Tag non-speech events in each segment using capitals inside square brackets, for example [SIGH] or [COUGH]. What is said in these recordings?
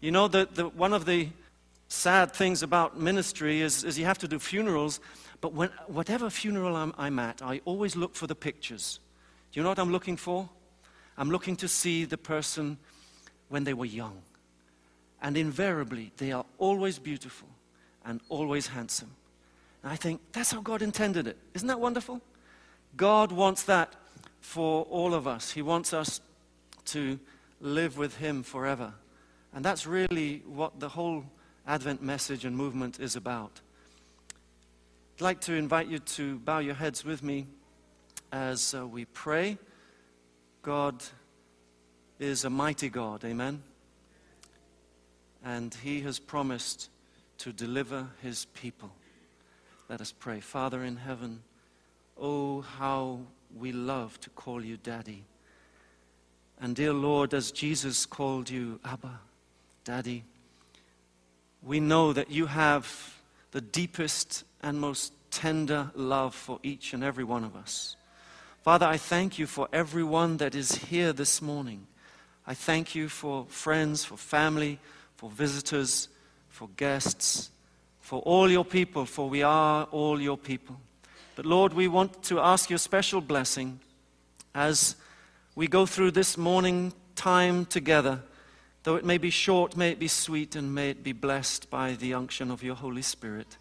You know, the, the, one of the sad things about ministry is, is you have to do funerals, but when, whatever funeral I'm, I'm at, I always look for the pictures. Do you know what I'm looking for? I'm looking to see the person when they were young. And invariably, they are always beautiful and always handsome. And I think that's how God intended it. Isn't that wonderful? God wants that for all of us. He wants us to live with Him forever. And that's really what the whole Advent message and movement is about. I'd like to invite you to bow your heads with me as uh, we pray. God is a mighty God, amen? And He has promised to deliver His people. Let us pray. Father in heaven, oh, how we love to call you Daddy. And dear Lord, as Jesus called you Abba, Daddy, we know that you have the deepest and most tender love for each and every one of us. Father, I thank you for everyone that is here this morning. I thank you for friends, for family, for visitors, for guests for all your people, for we are all your people. But Lord, we want to ask your special blessing as we go through this morning time together. Though it may be short, may it be sweet, and may it be blessed by the unction of your Holy Spirit.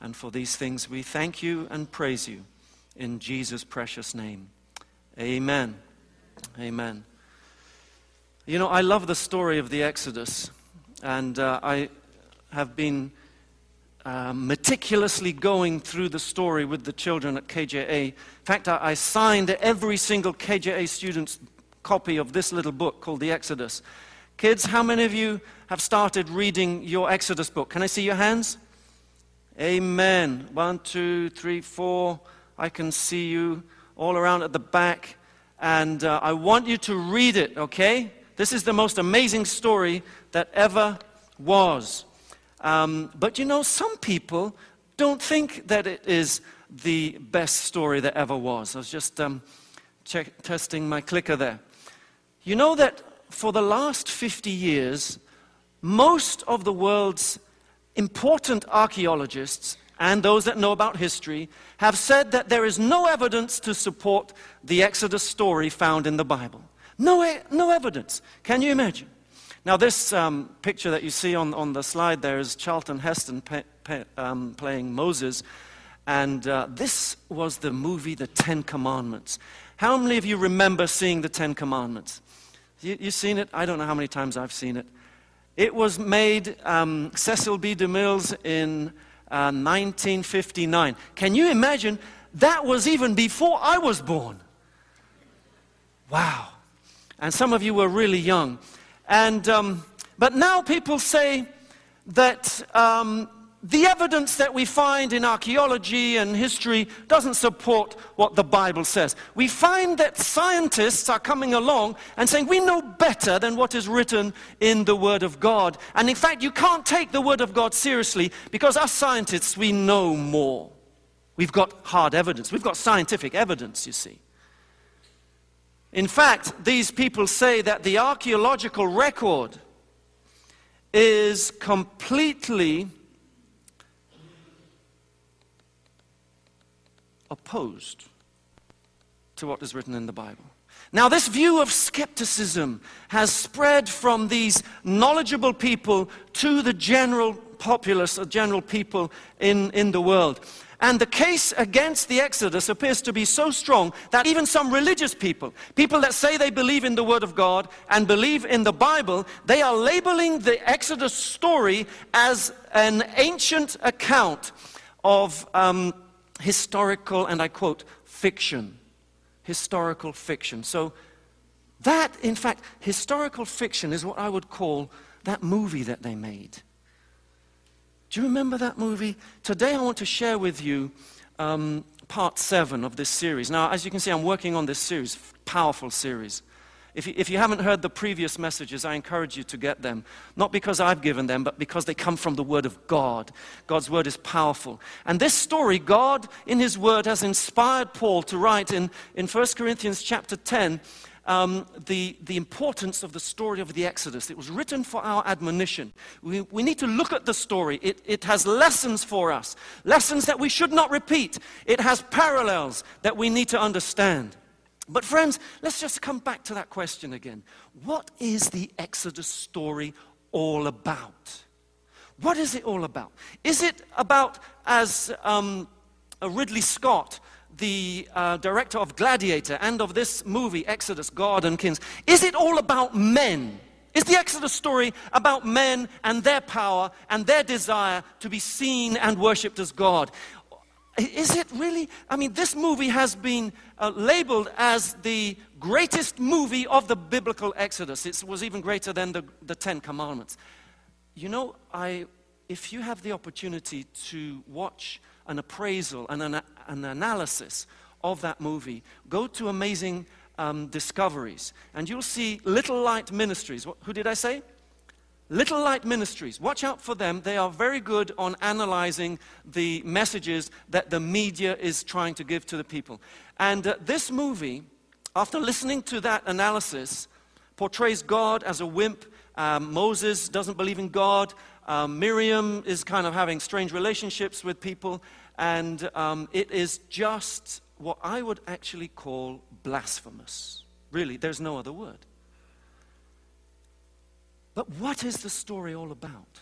And for these things we thank you and praise you in Jesus' precious name. Amen. Amen. You know, I love the story of the Exodus, and uh, I have been uh, meticulously going through the story with the children at KJA. In fact, I, I signed every single KJA student's copy of this little book called The Exodus. Kids, how many of you have started reading your Exodus book? Can I see your hands? Amen. One, two, three, four. I can see you all around at the back. And uh, I want you to read it, okay? This is the most amazing story that ever was. Um, but you know, some people don't think that it is the best story that ever was. I was just um, check, testing my clicker there. You know that for the last 50 years, most of the world's important archaeologists and those that know about history have said that there is no evidence to support the Exodus story found in the Bible. No, no evidence. Can you imagine? Now, this um, picture that you see on, on the slide there is Charlton Heston pe- pe- um, playing Moses. And uh, this was the movie The Ten Commandments. How many of you remember seeing The Ten Commandments? You, you seen it? I don't know how many times I've seen it. It was made, um, Cecil B. DeMille's in uh, 1959. Can you imagine? That was even before I was born. Wow. And some of you were really young. And, um, but now people say that um, the evidence that we find in archaeology and history doesn't support what the Bible says. We find that scientists are coming along and saying we know better than what is written in the Word of God. And in fact, you can't take the Word of God seriously because us scientists, we know more. We've got hard evidence, we've got scientific evidence, you see. In fact, these people say that the archaeological record is completely opposed to what is written in the Bible. Now, this view of skepticism has spread from these knowledgeable people to the general populace, or general people in, in the world. And the case against the Exodus appears to be so strong that even some religious people, people that say they believe in the Word of God and believe in the Bible, they are labeling the Exodus story as an ancient account of um, historical, and I quote, fiction. Historical fiction. So, that, in fact, historical fiction is what I would call that movie that they made. Do you remember that movie? Today I want to share with you um, part seven of this series. Now, as you can see, I'm working on this series, powerful series. If you, if you haven't heard the previous messages, I encourage you to get them. Not because I've given them, but because they come from the Word of God. God's Word is powerful. And this story, God, in His Word, has inspired Paul to write in, in 1 Corinthians chapter 10 um, the, the importance of the story of the Exodus. It was written for our admonition. We, we need to look at the story. It, it has lessons for us, lessons that we should not repeat. It has parallels that we need to understand. But, friends, let's just come back to that question again. What is the Exodus story all about? What is it all about? Is it about, as um, Ridley Scott, the uh, director of Gladiator and of this movie, Exodus, God and Kings, is it all about men? Is the Exodus story about men and their power and their desire to be seen and worshipped as God? Is it really? I mean, this movie has been uh, labeled as the greatest movie of the biblical Exodus. It was even greater than the, the Ten Commandments. You know, I, if you have the opportunity to watch an appraisal and an, an analysis of that movie, go to Amazing um, Discoveries and you'll see Little Light Ministries. What, who did I say? Little Light Ministries, watch out for them. They are very good on analyzing the messages that the media is trying to give to the people. And uh, this movie, after listening to that analysis, portrays God as a wimp. Um, Moses doesn't believe in God. Um, Miriam is kind of having strange relationships with people. And um, it is just what I would actually call blasphemous. Really, there's no other word. But what is the story all about?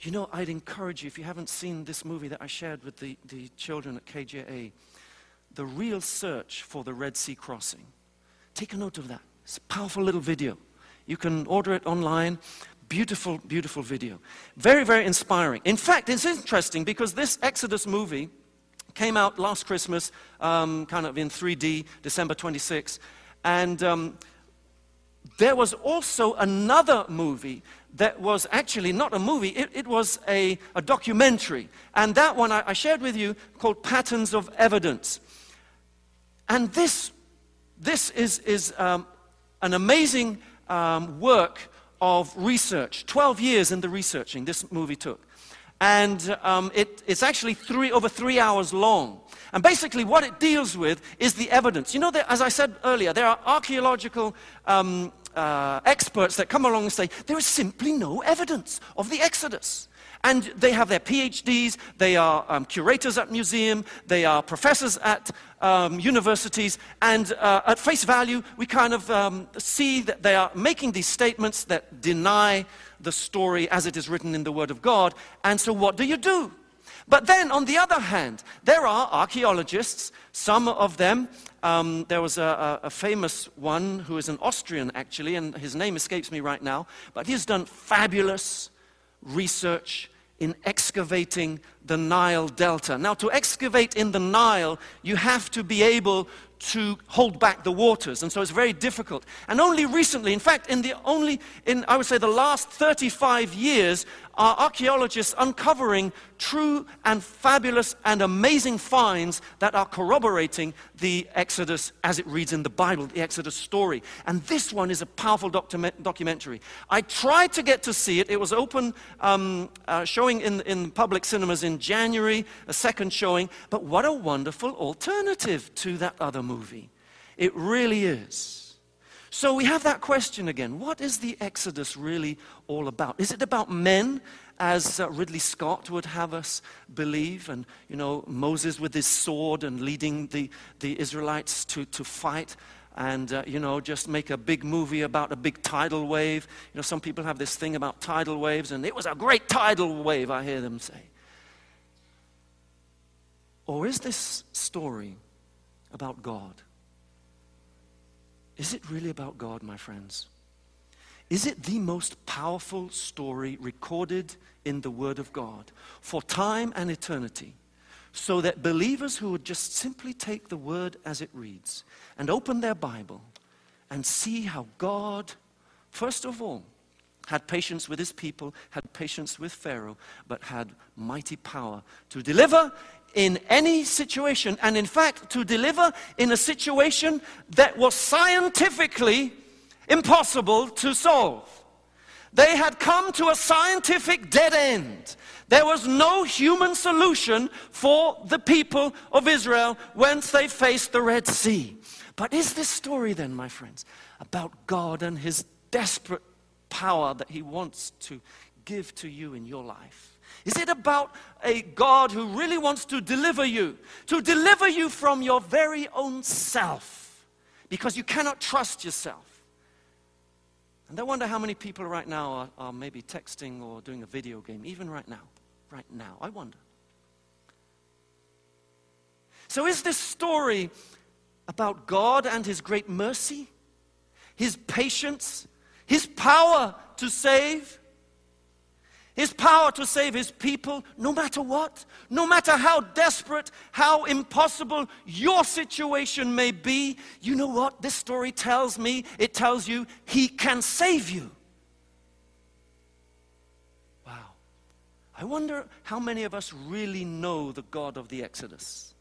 You know, I'd encourage you, if you haven't seen this movie that I shared with the, the children at KJA, The Real Search for the Red Sea Crossing. Take a note of that. It's a powerful little video. You can order it online. Beautiful, beautiful video. Very, very inspiring. In fact, it's interesting because this Exodus movie came out last Christmas, um, kind of in 3D, December 26. And um, there was also another movie that was actually not a movie, it, it was a, a, documentary. And that one I, I, shared with you called Patterns of Evidence. And this, this is, is um, an amazing um, work of research. 12 years in the researching this movie took. And um, it, it's actually three, over three hours long. And basically, what it deals with is the evidence. You know, that, as I said earlier, there are archaeological um, uh, experts that come along and say there is simply no evidence of the Exodus. And they have their PhDs, they are um, curators at museum, they are professors at um, universities, and uh, at face value, we kind of um, see that they are making these statements that deny the story as it is written in the Word of God. And so, what do you do? But then, on the other hand, there are archaeologists, some of them. Um, there was a, a, famous one who is an Austrian, actually, and his name escapes me right now, but he's done fabulous research in excavating the Nile Delta. Now, to excavate in the Nile, you have to be able to hold back the waters. And so it's very difficult. And only recently, in fact, in the only, in I would say the last 35 years, are archaeologists uncovering true and fabulous and amazing finds that are corroborating the Exodus as it reads in the Bible, the Exodus story. And this one is a powerful document, documentary. I tried to get to see it. It was open, um, uh, showing in, in public cinemas in January, a second showing. But what a wonderful alternative to that other movie. It really is. So we have that question again. What is the Exodus really all about? Is it about men, as uh, Ridley Scott would have us believe, and, you know, Moses with his sword and leading the, the Israelites to, to fight? and uh, you know just make a big movie about a big tidal wave you know some people have this thing about tidal waves and it was a great tidal wave i hear them say or is this story about god is it really about God, my friends? Is it the most powerful story recorded in the Word of God for time and eternity? So that believers who would just simply take the Word as it reads and open their Bible and see how God, first of all, had patience with his people, had patience with Pharaoh, but had mighty power to deliver in any situation, and in fact, to deliver in a situation that was scientifically impossible to solve. They had come to a scientific dead end. There was no human solution for the people of Israel once they faced the Red Sea. But is this story then, my friends, about God and his desperate power that he wants to give to you in your life? Is it about a God who really wants to deliver you, to deliver you from your very own self, because you cannot trust yourself? And I wonder how many people right now are, are maybe texting or doing a video game, even right now. Right now. I wonder. So, is this story about God and His great mercy, His patience, His power to save? His power to save his people no matter what, no matter how desperate, how impossible your situation may be. You know what this story tells me? It tells you he can save you. Wow. I wonder how many of us really know the God of the Exodus.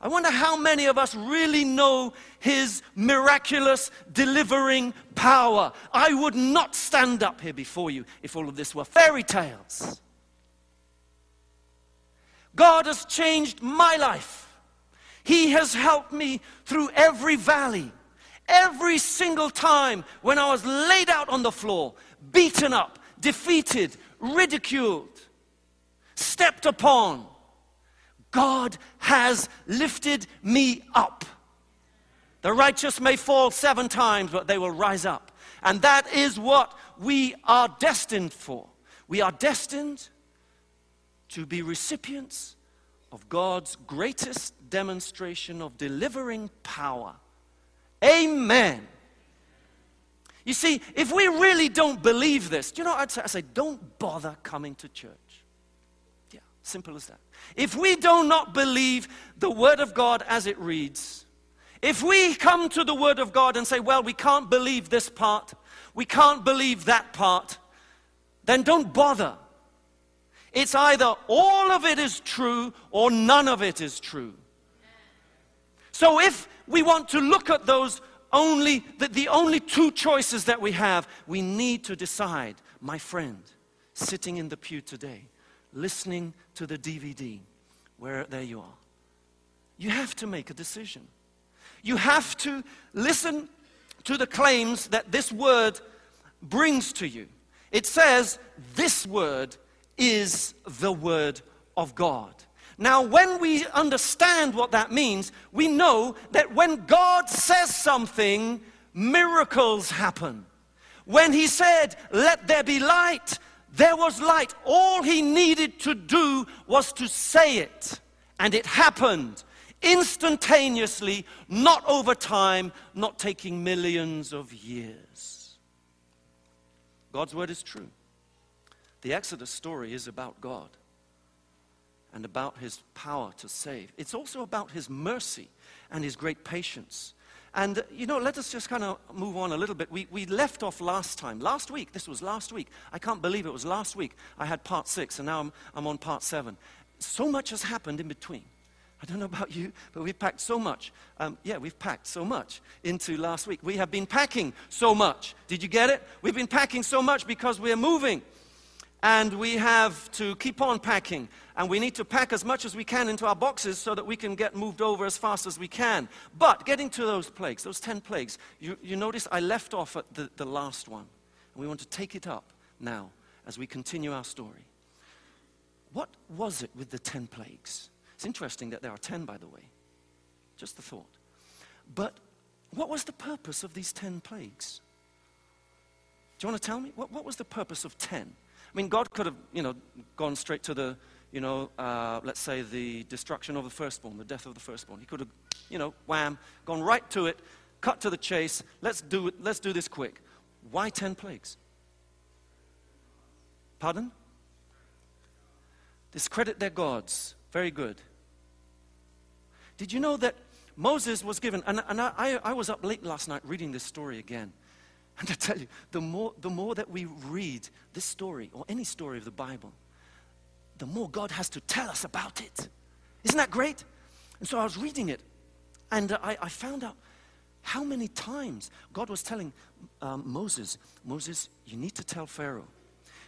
I wonder how many of us really know his miraculous delivering power. I would not stand up here before you if all of this were fairy tales. God has changed my life. He has helped me through every valley, every single time when I was laid out on the floor, beaten up, defeated, ridiculed, stepped upon. God has lifted me up. The righteous may fall seven times, but they will rise up. And that is what we are destined for. We are destined to be recipients of God's greatest demonstration of delivering power. Amen. You see, if we really don't believe this, do you know I'd say? I say, don't bother coming to church. Yeah, simple as that. If we do not believe the Word of God as it reads, if we come to the Word of God and say, well, we can't believe this part, we can't believe that part, then don't bother. It's either all of it is true or none of it is true. So if we want to look at those only, the, the only two choices that we have, we need to decide, my friend, sitting in the pew today, listening to the DVD, where there you are. You have to make a decision. You have to listen to the claims that this word brings to you. It says, This word is the word of God. Now, when we understand what that means, we know that when God says something, miracles happen. When He said, Let there be light, there was light. All he needed to do was to say it. And it happened instantaneously, not over time, not taking millions of years. God's word is true. The Exodus story is about God and about his power to save. It's also about his mercy and his great patience. And, you know, let us just kind of move on a little bit. We, we left off last time. Last week, this was last week. I can't believe it was last week. I had part six, and now I'm, I'm on part seven. So much has happened in between. I don't know about you, but we've packed so much. Um, yeah, we've packed so much into last week. We have been packing so much. Did you get it? We've been packing so much because we're moving. And we have to keep on packing. And we need to pack as much as we can into our boxes so that we can get moved over as fast as we can. But getting to those plagues, those 10 plagues, you, you notice I left off at the, the last one. And we want to take it up now as we continue our story. What was it with the 10 plagues? It's interesting that there are 10, by the way. Just the thought. But what was the purpose of these 10 plagues? Do you want to tell me? What, what was the purpose of 10? I mean, God could have, you know, gone straight to the, you know, uh, let's say the destruction of the firstborn, the death of the firstborn. He could have, you know, wham, gone right to it, cut to the chase. Let's do it. Let's do this quick. Why ten plagues? Pardon? Discredit their gods. Very good. Did you know that Moses was given, and, and I, I was up late last night reading this story again. And I tell you, the more, the more that we read this story or any story of the Bible, the more God has to tell us about it. Isn't that great? And so I was reading it, and I, I found out How many times God was telling um, Moses, Moses, you need to tell Pharaoh.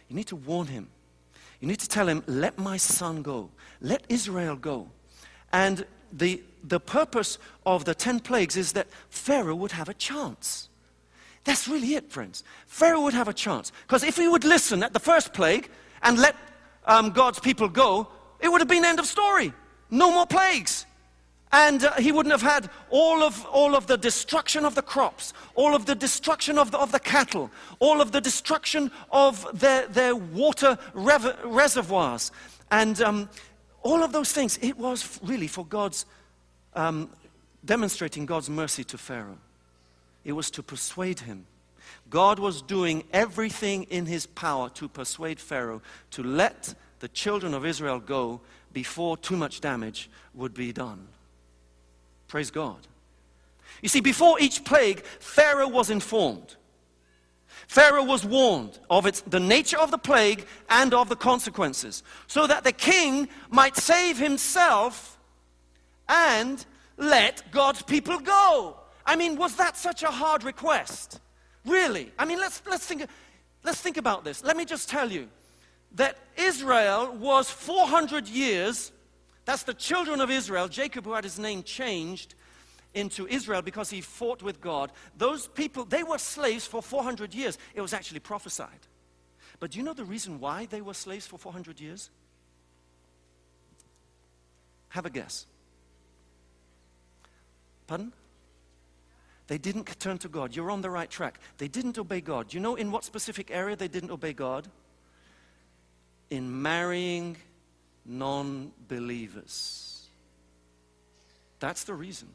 You need to warn him. You need to tell him, let my son go. Let Israel go. And the, the purpose of the 10 plagues is that Pharaoh would have a chance. That's really it, friends. Pharaoh would have a chance. Because if he would listen at the first plague and let um, God's people go, it would have been end of story. No more plagues. And uh, he wouldn't have had all of, all of the destruction of the crops, all of the destruction of the, of the cattle, all of the destruction of their, their water rev- reservoirs, and um, all of those things. It was really for God's, um, demonstrating God's mercy to Pharaoh. It was to persuade him. God was doing everything in his power to persuade Pharaoh to let the children of Israel go before too much damage would be done. Praise God. You see, before each plague, Pharaoh was informed. Pharaoh was warned of its, the nature of the plague and of the consequences, so that the king might save himself and let God's people go. I mean, was that such a hard request? Really? I mean, let's, let's, think, let's think about this. Let me just tell you that Israel was 400 years that's the children of Israel, Jacob, who had his name changed into Israel because he fought with God. Those people, they were slaves for 400 years. It was actually prophesied. But do you know the reason why they were slaves for 400 years? Have a guess. Pardon? They didn't turn to God. You're on the right track. They didn't obey God. You know in what specific area they didn't obey God? In marrying non believers. That's the reason.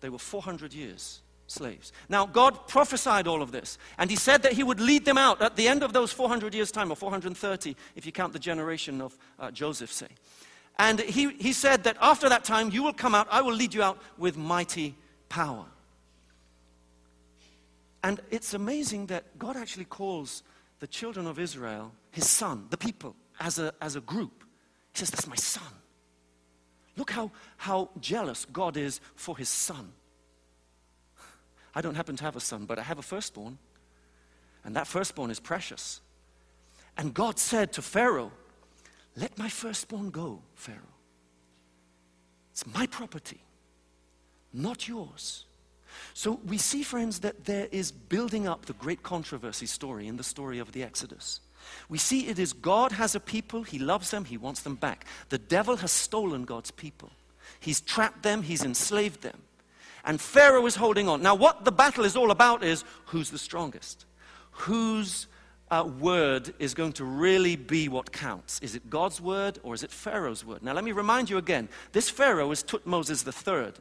They were 400 years slaves. Now, God prophesied all of this, and He said that He would lead them out at the end of those 400 years' time, or 430, if you count the generation of uh, Joseph, say. And he, he said that after that time, you will come out, I will lead you out with mighty power. And it's amazing that God actually calls the children of Israel His son, the people, as a, as a group. He says, That's my son. Look how, how jealous God is for his son. I don't happen to have a son, but I have a firstborn. And that firstborn is precious. And God said to Pharaoh, Let my firstborn go, Pharaoh. It's my property, not yours. So we see, friends, that there is building up the great controversy story in the story of the Exodus. We see it is God has a people, He loves them, He wants them back. The devil has stolen God's people. He's trapped them, He's enslaved them. And Pharaoh is holding on. Now, what the battle is all about is who's the strongest? Whose uh, word is going to really be what counts? Is it God's word or is it Pharaoh's word? Now, let me remind you again this Pharaoh is Tutmosis III.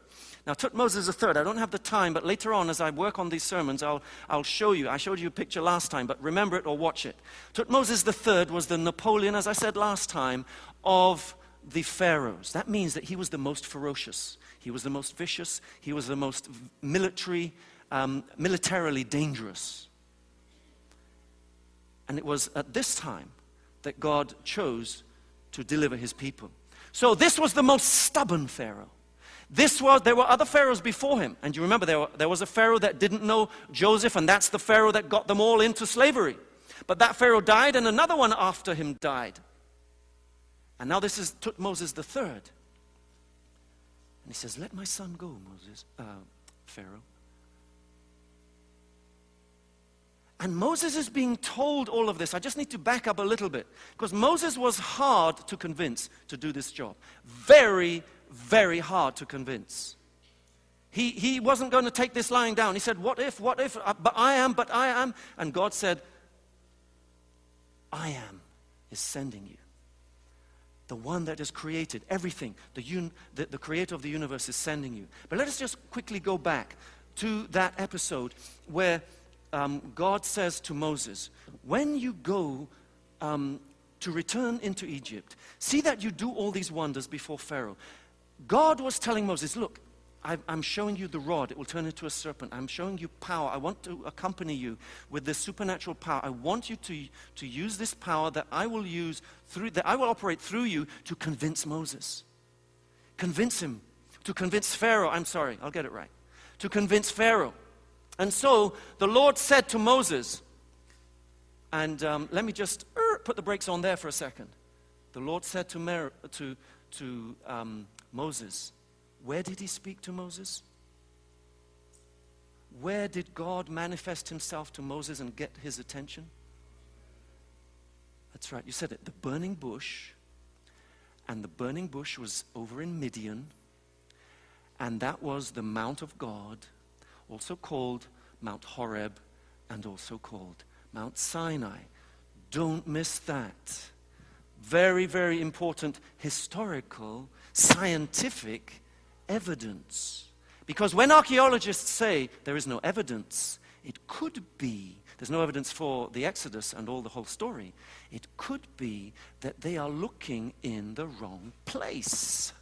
Now, Tutmosis III, I don't have the time, but later on, as I work on these sermons, I'll, I'll show you. I showed you a picture last time, but remember it or watch it. Tutmosis III was the Napoleon, as I said last time, of the pharaohs. That means that he was the most ferocious, he was the most vicious, he was the most military, um, militarily dangerous. And it was at this time that God chose to deliver his people. So, this was the most stubborn Pharaoh. This was, there were other pharaohs before him. And you remember, there, were, there was a pharaoh that didn't know Joseph, and that's the pharaoh that got them all into slavery. But that pharaoh died, and another one after him died. And now this is Tutmosis the third. And he says, Let my son go, Moses, uh, Pharaoh. And Moses is being told all of this. I just need to back up a little bit because Moses was hard to convince to do this job. Very, very hard to convince. He, he wasn't going to take this lying down. He said, What if, what if, uh, but I am, but I am. And God said, I am is sending you. The one that has created everything, the, un, the, the creator of the universe is sending you. But let us just quickly go back to that episode where um, God says to Moses, When you go um, to return into Egypt, see that you do all these wonders before Pharaoh. God was telling Moses, Look, I'm showing you the rod. It will turn into a serpent. I'm showing you power. I want to accompany you with this supernatural power. I want you to, to use this power that I will use through, that I will operate through you to convince Moses. Convince him. To convince Pharaoh. I'm sorry, I'll get it right. to convince Pharaoh. And so the Lord said to Moses, and um, let me just uh, put the brakes on there for a second. The Lord said to, Mer- to, to um, Moses, where did he speak to Moses? Where did God manifest himself to Moses and get his attention? That's right, you said it. The burning bush. And the burning bush was over in Midian. And that was the Mount of God, also called Mount Horeb, and also called Mount Sinai. Don't miss that. Very, very important historical, scientific evidence. Because when archaeologists say there is no evidence, it could be, there's no evidence for the Exodus and all the whole story, it could be that they are looking in the wrong place.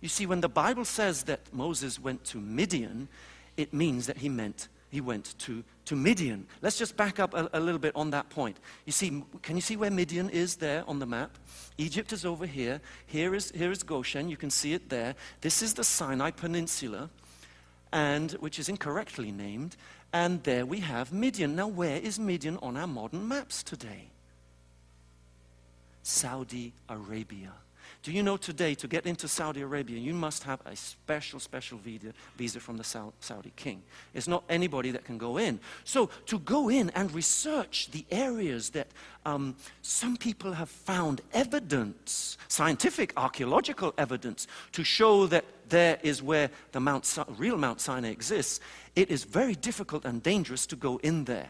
You see, when the Bible says that Moses went to Midian, it means that he meant he went to, to Midian. Let's just back up a, a, little bit on that point. You see, can you see where Midian is there on the map? Egypt is over here. Here is, here is Goshen. You can see it there. This is the Sinai Peninsula, and, which is incorrectly named. And there we have Midian. Now, where is Midian on our modern maps today? Saudi Arabia. Do you know today to get into Saudi Arabia, you must have a special, special visa from the Saudi king. It's not anybody that can go in. So to go in and research the areas that um, some people have found evidence, scientific, archaeological evidence, to show that there is where the Mount, real Mount Sinai exists, it is very difficult and dangerous to go in there.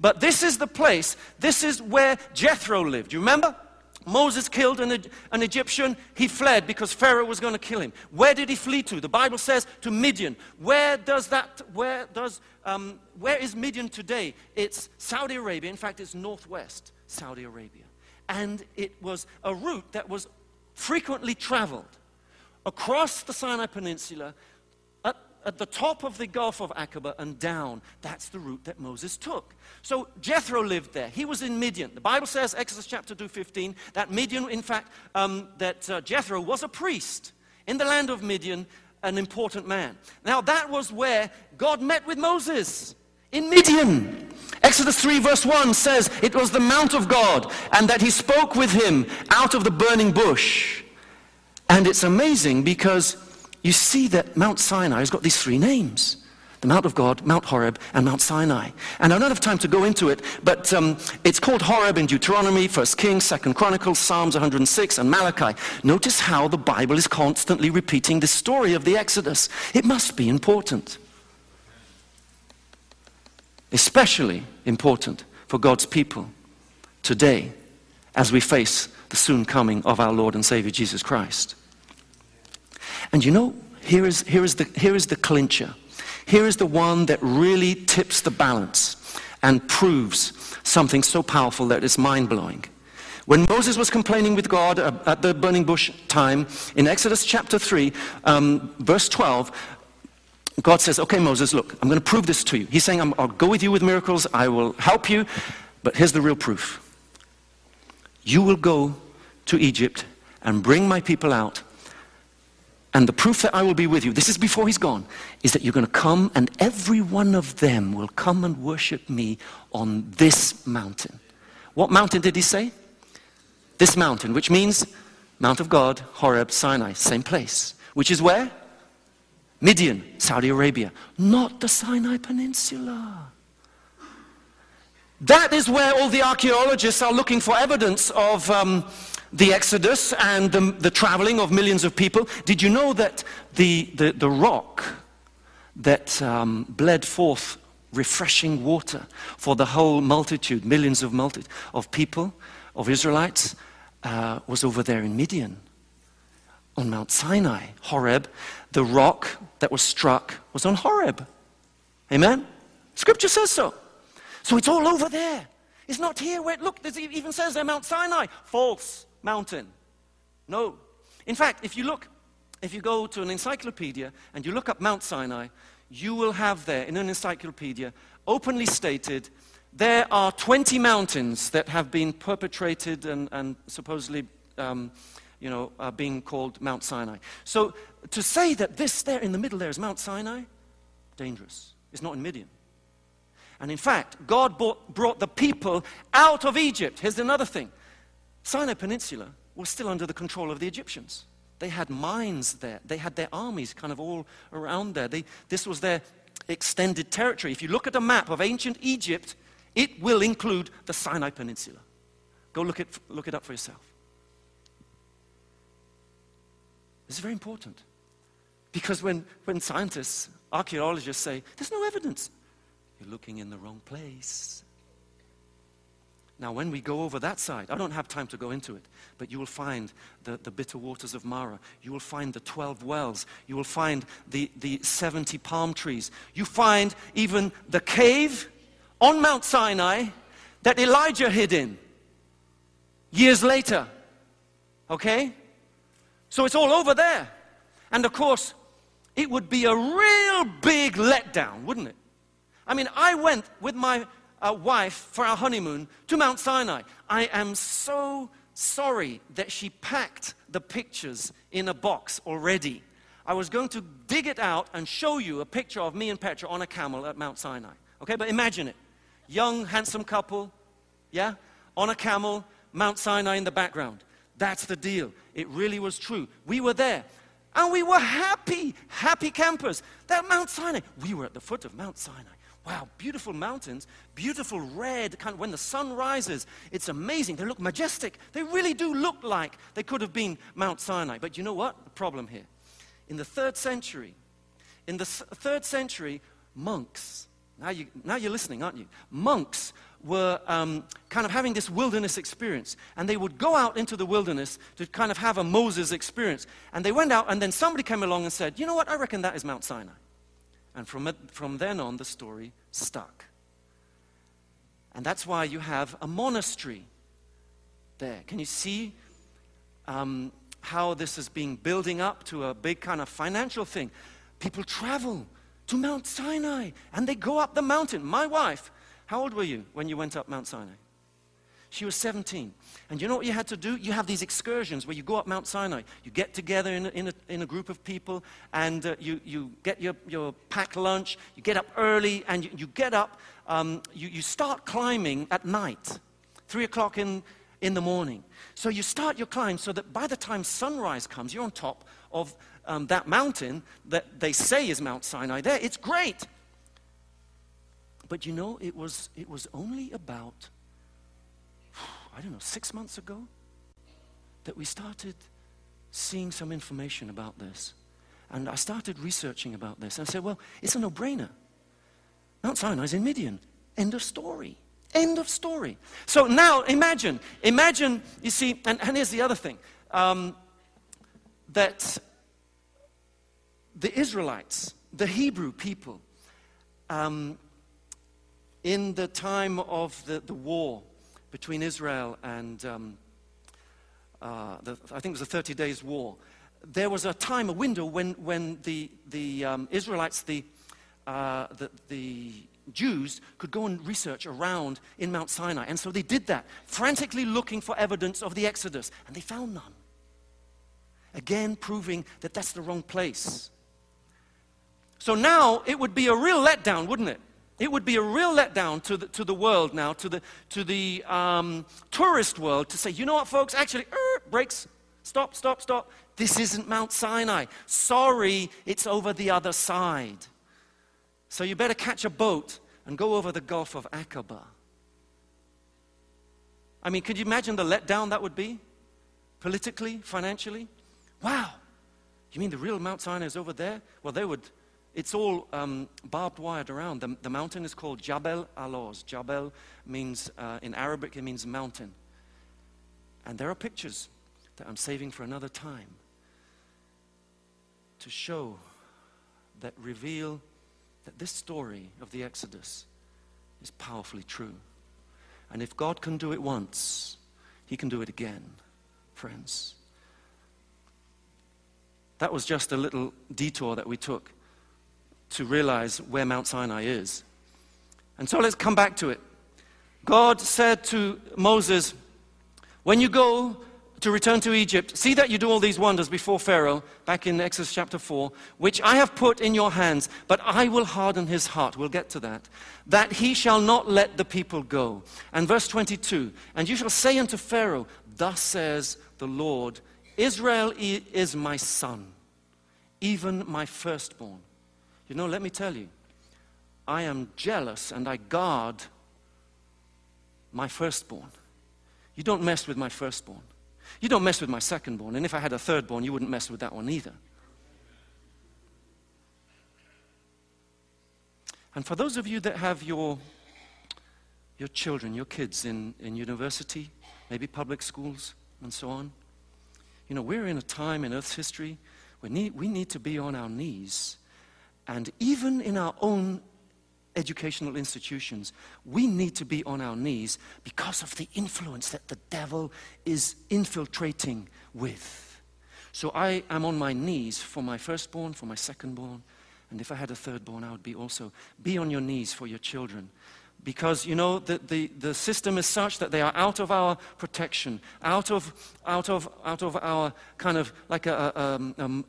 But this is the place, this is where Jethro lived. You remember? Moses killed an, an, Egyptian, he fled because Pharaoh was going to kill him. Where did he flee to? The Bible says to Midian. Where does that, where does, um, where is Midian today? It's Saudi Arabia. In fact, it's northwest Saudi Arabia. And it was a route that was frequently traveled across the Sinai Peninsula at the top of the Gulf of Aqaba and down. That's the route that Moses took. So Jethro lived there. He was in Midian. The Bible says, Exodus chapter 2, 15, that Midian, in fact, um, that uh, Jethro was a priest in the land of Midian, an important man. Now, that was where God met with Moses in Midian. Exodus 3, verse 1 says, It was the Mount of God, and that he spoke with him out of the burning bush. And it's amazing because you see that Mount Sinai has got these three names the Mount of God, Mount Horeb, and Mount Sinai. And I don't have time to go into it, but um, it's called Horeb in Deuteronomy, 1 Kings, 2 Chronicles, Psalms 106, and Malachi. Notice how the Bible is constantly repeating the story of the Exodus. It must be important. Especially important for God's people today as we face the soon coming of our Lord and Savior Jesus Christ. And you know, here is, here is, the, here is the clincher. Here is the one that really tips the balance and proves something so powerful that it's mind blowing. When Moses was complaining with God at the burning bush time, in Exodus chapter 3, um, verse 12, God says, Okay, Moses, look, I'm going to prove this to you. He's saying, I'll go with you with miracles, I will help you, but here's the real proof. You will go to Egypt and bring my people out and the proof that I will be with you, this is before he's gone, is that you're going to come and every one of them will come and worship me on this mountain. What mountain did he say? This mountain, which means Mount of God, Horeb, Sinai, same place. Which is where? Midian, Saudi Arabia, not the Sinai Peninsula. That is where all the archaeologists are looking for evidence of. Um, the Exodus and the, the traveling of millions of people, did you know that the, the, the rock that um, bled forth refreshing water for the whole multitude, millions of, multi- of people, of Israelites, uh, was over there in Midian on Mount Sinai, Horeb. The rock that was struck was on Horeb. Amen? Scripture says so. So it's all over there. It's not here where, look, it even says there Mount Sinai. False mountain. No. In fact, if you look, if you go to an encyclopedia and you look up Mount Sinai, you will have there in an encyclopedia openly stated there are 20 mountains that have been perpetrated and, and supposedly, um, you know, are being called Mount Sinai. So to say that this there in the middle there is Mount Sinai, dangerous. It's not in Midian. And in fact, God brought, brought the people out of Egypt. Here's another thing Sinai Peninsula was still under the control of the Egyptians. They had mines there, they had their armies kind of all around there. They, this was their extended territory. If you look at a map of ancient Egypt, it will include the Sinai Peninsula. Go look it, look it up for yourself. This is very important. Because when, when scientists, archaeologists say, there's no evidence, you're looking in the wrong place. Now, when we go over that side, I don't have time to go into it, but you will find the, the bitter waters of Marah. You will find the 12 wells. You will find the, the 70 palm trees. You find even the cave on Mount Sinai that Elijah hid in years later. Okay? So it's all over there. And of course, it would be a real big letdown, wouldn't it? I mean, I went with my uh, wife for our honeymoon to Mount Sinai. I am so sorry that she packed the pictures in a box already. I was going to dig it out and show you a picture of me and Petra on a camel at Mount Sinai. Okay, but imagine it. Young, handsome couple, yeah, on a camel, Mount Sinai in the background. That's the deal. It really was true. We were there. And we were happy, happy campers. That Mount Sinai, we were at the foot of Mount Sinai. Wow, beautiful mountains, beautiful red, kind of when the sun rises, it's amazing. They look majestic. They really do look like they could have been Mount Sinai. But you know what? The problem here. In the third century, in the third century, monks, now, you, now you're listening, aren't you? Monks were um, kind of having this wilderness experience. And they would go out into the wilderness to kind of have a Moses experience. And they went out, and then somebody came along and said, You know what? I reckon that is Mount Sinai. And from, it, from then on, the story stuck. And that's why you have a monastery there. Can you see um, how this is being building up to a big kind of financial thing? People travel to Mount Sinai and they go up the mountain. My wife, how old were you when you went up Mount Sinai? She was 17. And you know what you had to do? You have these excursions where you go up Mount Sinai. You get together in a, in a, in a group of people and uh, you, you get your, your packed lunch. You get up early and you, you get up. Um, you, you start climbing at night, 3 o'clock in, in the morning. So you start your climb so that by the time sunrise comes, you're on top of um, that mountain that they say is Mount Sinai there. It's great. But you know, it was, it was only about I don't know, six months ago, that we started seeing some information about this. And I started researching about this. And I said, well, it's a no brainer. Mount Sinai is in Midian. End of story. End of story. So now imagine, imagine, you see, and, and here's the other thing um, that the Israelites, the Hebrew people, um, in the time of the, the war, between Israel and um, uh, the, I think it was the 30 Days War. There was a time, a window, when, when the, the um, Israelites, the, uh, the, the Jews, could go and research around in Mount Sinai. And so they did that, frantically looking for evidence of the Exodus, and they found none. Again, proving that that's the wrong place. So now it would be a real letdown, wouldn't it? It would be a real letdown to the, to the world now, to the, to the um, tourist world, to say, you know what, folks, actually, er, brakes, stop, stop, stop. This isn't Mount Sinai. Sorry, it's over the other side. So you better catch a boat and go over the Gulf of Aqaba. I mean, could you imagine the letdown that would be? Politically, financially? Wow. You mean the real Mount Sinai is over there? Well, they would it's all um, barbed wired around. The, the, mountain is called Jabal al-Lawz. Jabal means, uh, in Arabic, it means mountain. And there are pictures that I'm saving for another time to show that reveal that this story of the Exodus is powerfully true. And if God can do it once, He can do it again, friends. That was just a little detour that we took to realize where Mount Sinai is. And so let's come back to it. God said to Moses, When you go to return to Egypt. See that you do all these wonders before Pharaoh, back in Exodus chapter 4, which I have put in your hands, but I will harden his heart. We'll get to that. That he shall not let the people go. And verse 22 And you shall say unto Pharaoh, Thus says the Lord, Israel is my son, even my firstborn. You know, let me tell you, I am jealous and I guard my firstborn. You don't mess with my firstborn. You don't mess with my secondborn. And if I had a thirdborn, you wouldn't mess with that one either. And for those of you that have your, your children, your kids in, in university, maybe public schools, and so on, you know, we're in a time in Earth's history where need, we need to be on our knees. And even in our own educational institutions, we need to be on our knees because of the influence that the devil is infiltrating with. So I am on my knees for my firstborn, for my secondborn, and if I had a thirdborn, I would be also. Be on your knees for your children. Because, you know, the, the, the system is such that they are out of our protection, out of, out of, out of our kind of like a, a, um, um,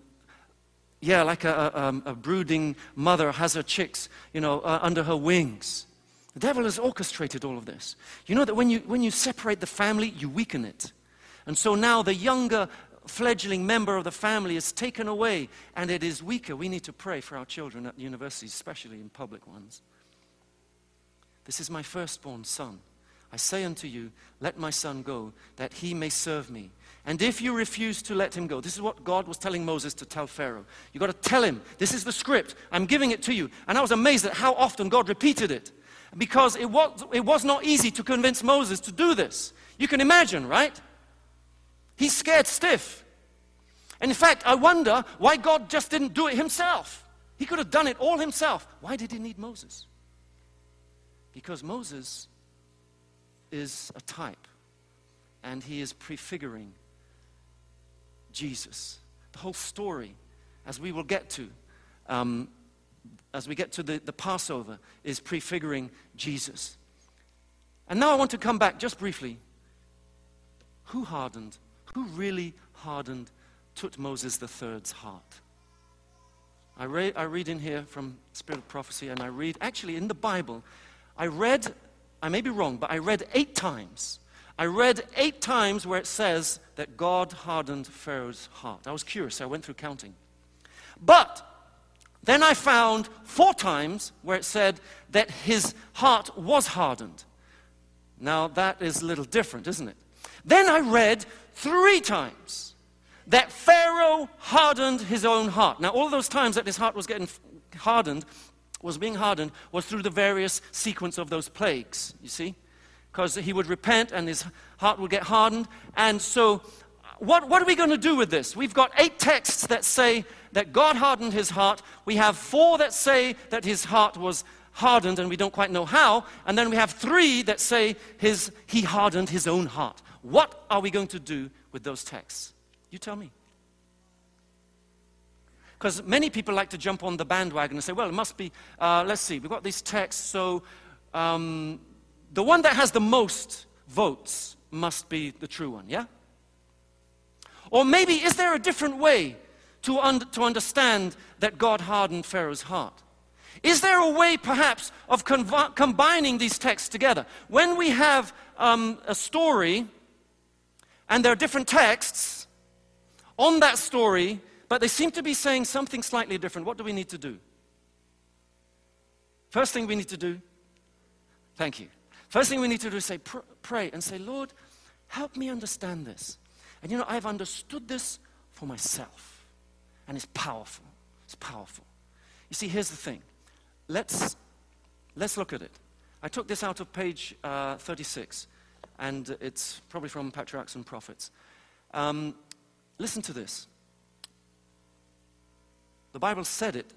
yeah, like a, a, um, a, brooding mother has her chicks, you know, uh, under her wings. The devil has orchestrated all of this. You know that when you, when you separate the family, you weaken it. And so now the younger fledgling member of the family is taken away and it is weaker. We need to pray for our children at universities, especially in public ones. This is my firstborn son. I say unto you, let my son go, that he may serve me. And if you refuse to let him go, this is what God was telling Moses to tell Pharaoh. You've got to tell him, this is the script. I'm giving it to you. And I was amazed at how often God repeated it. Because it was, it was not easy to convince Moses to do this. You can imagine, right? He's scared stiff. And in fact, I wonder why God just didn't do it himself. He could have done it all himself. Why did he need Moses? Because Moses is a type, and he is prefiguring Jesus. The whole story, as we will get to, um, as we get to the, the Passover, is prefiguring Jesus. And now I want to come back just briefly. Who hardened? Who really hardened Tuthmosis III's heart? I, re- I read in here from Spirit of Prophecy, and I read, actually, in the Bible, I read, I may be wrong, but I read eight times I read eight times where it says that God hardened Pharaoh's heart. I was curious, so I went through counting. But then I found four times where it said that his heart was hardened. Now that is a little different, isn't it? Then I read three times that Pharaoh hardened his own heart. Now, all those times that his heart was getting hardened, was being hardened, was through the various sequence of those plagues, you see? Because he would repent and his heart would get hardened. And so, what, what are we going to do with this? We've got eight texts that say that God hardened his heart. We have four that say that his heart was hardened and we don't quite know how. And then we have three that say his, he hardened his own heart. What are we going to do with those texts? You tell me. Because many people like to jump on the bandwagon and say, well, it must be, uh, let's see, we've got these texts, so um, the one that has the most votes must be the true one, yeah? Or maybe, is there a different way to, un- to understand that God hardened Pharaoh's heart? Is there a way, perhaps, of combining these texts together? When we have um, a story and there are different texts on that story, but they seem to be saying something slightly different, what do we need to do? First thing we need to do, thank you. First thing we need to do is say, pr- pray and say, Lord, help me understand this. And you know, I've understood this for myself. And it's powerful. It's powerful. You see, here's the thing. Let's, let's look at it. I took this out of page uh, 36, and it's probably from Patriarchs and Prophets. Um, listen to this. The Bible said it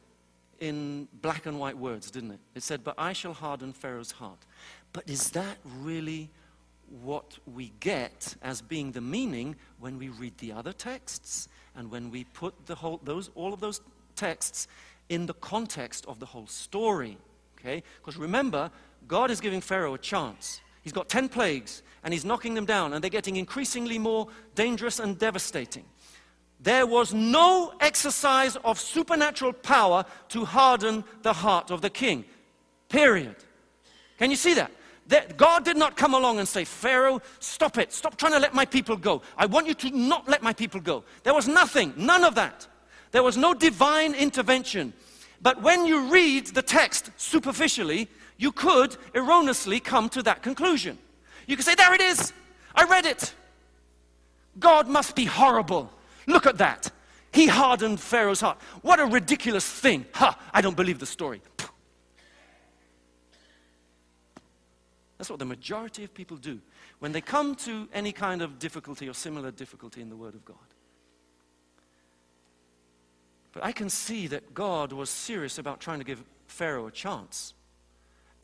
in black and white words, didn't it? It said, But I shall harden Pharaoh's heart. But is that really what we get as being the meaning when we read the other texts and when we put the whole, those, all of those texts in the context of the whole story? Okay? Because remember, God is giving Pharaoh a chance. He's got 10 plagues, and he's knocking them down, and they're getting increasingly more dangerous and devastating. There was no exercise of supernatural power to harden the heart of the king. Period. Can you see that? That? God did not come along and say, Pharaoh, stop it. Stop trying to let my people go. I want you to not let my people go. There was nothing, none of that. There was no divine intervention. But when you read the text superficially, you could erroneously come to that conclusion. You could say, There it is. I read it. God must be horrible. Look at that. He hardened Pharaoh's heart. What a ridiculous thing. Ha, I don't believe the story. That's what the majority of people do when they come to any kind of difficulty or similar difficulty in the Word of God. But I can see that God was serious about trying to give Pharaoh a chance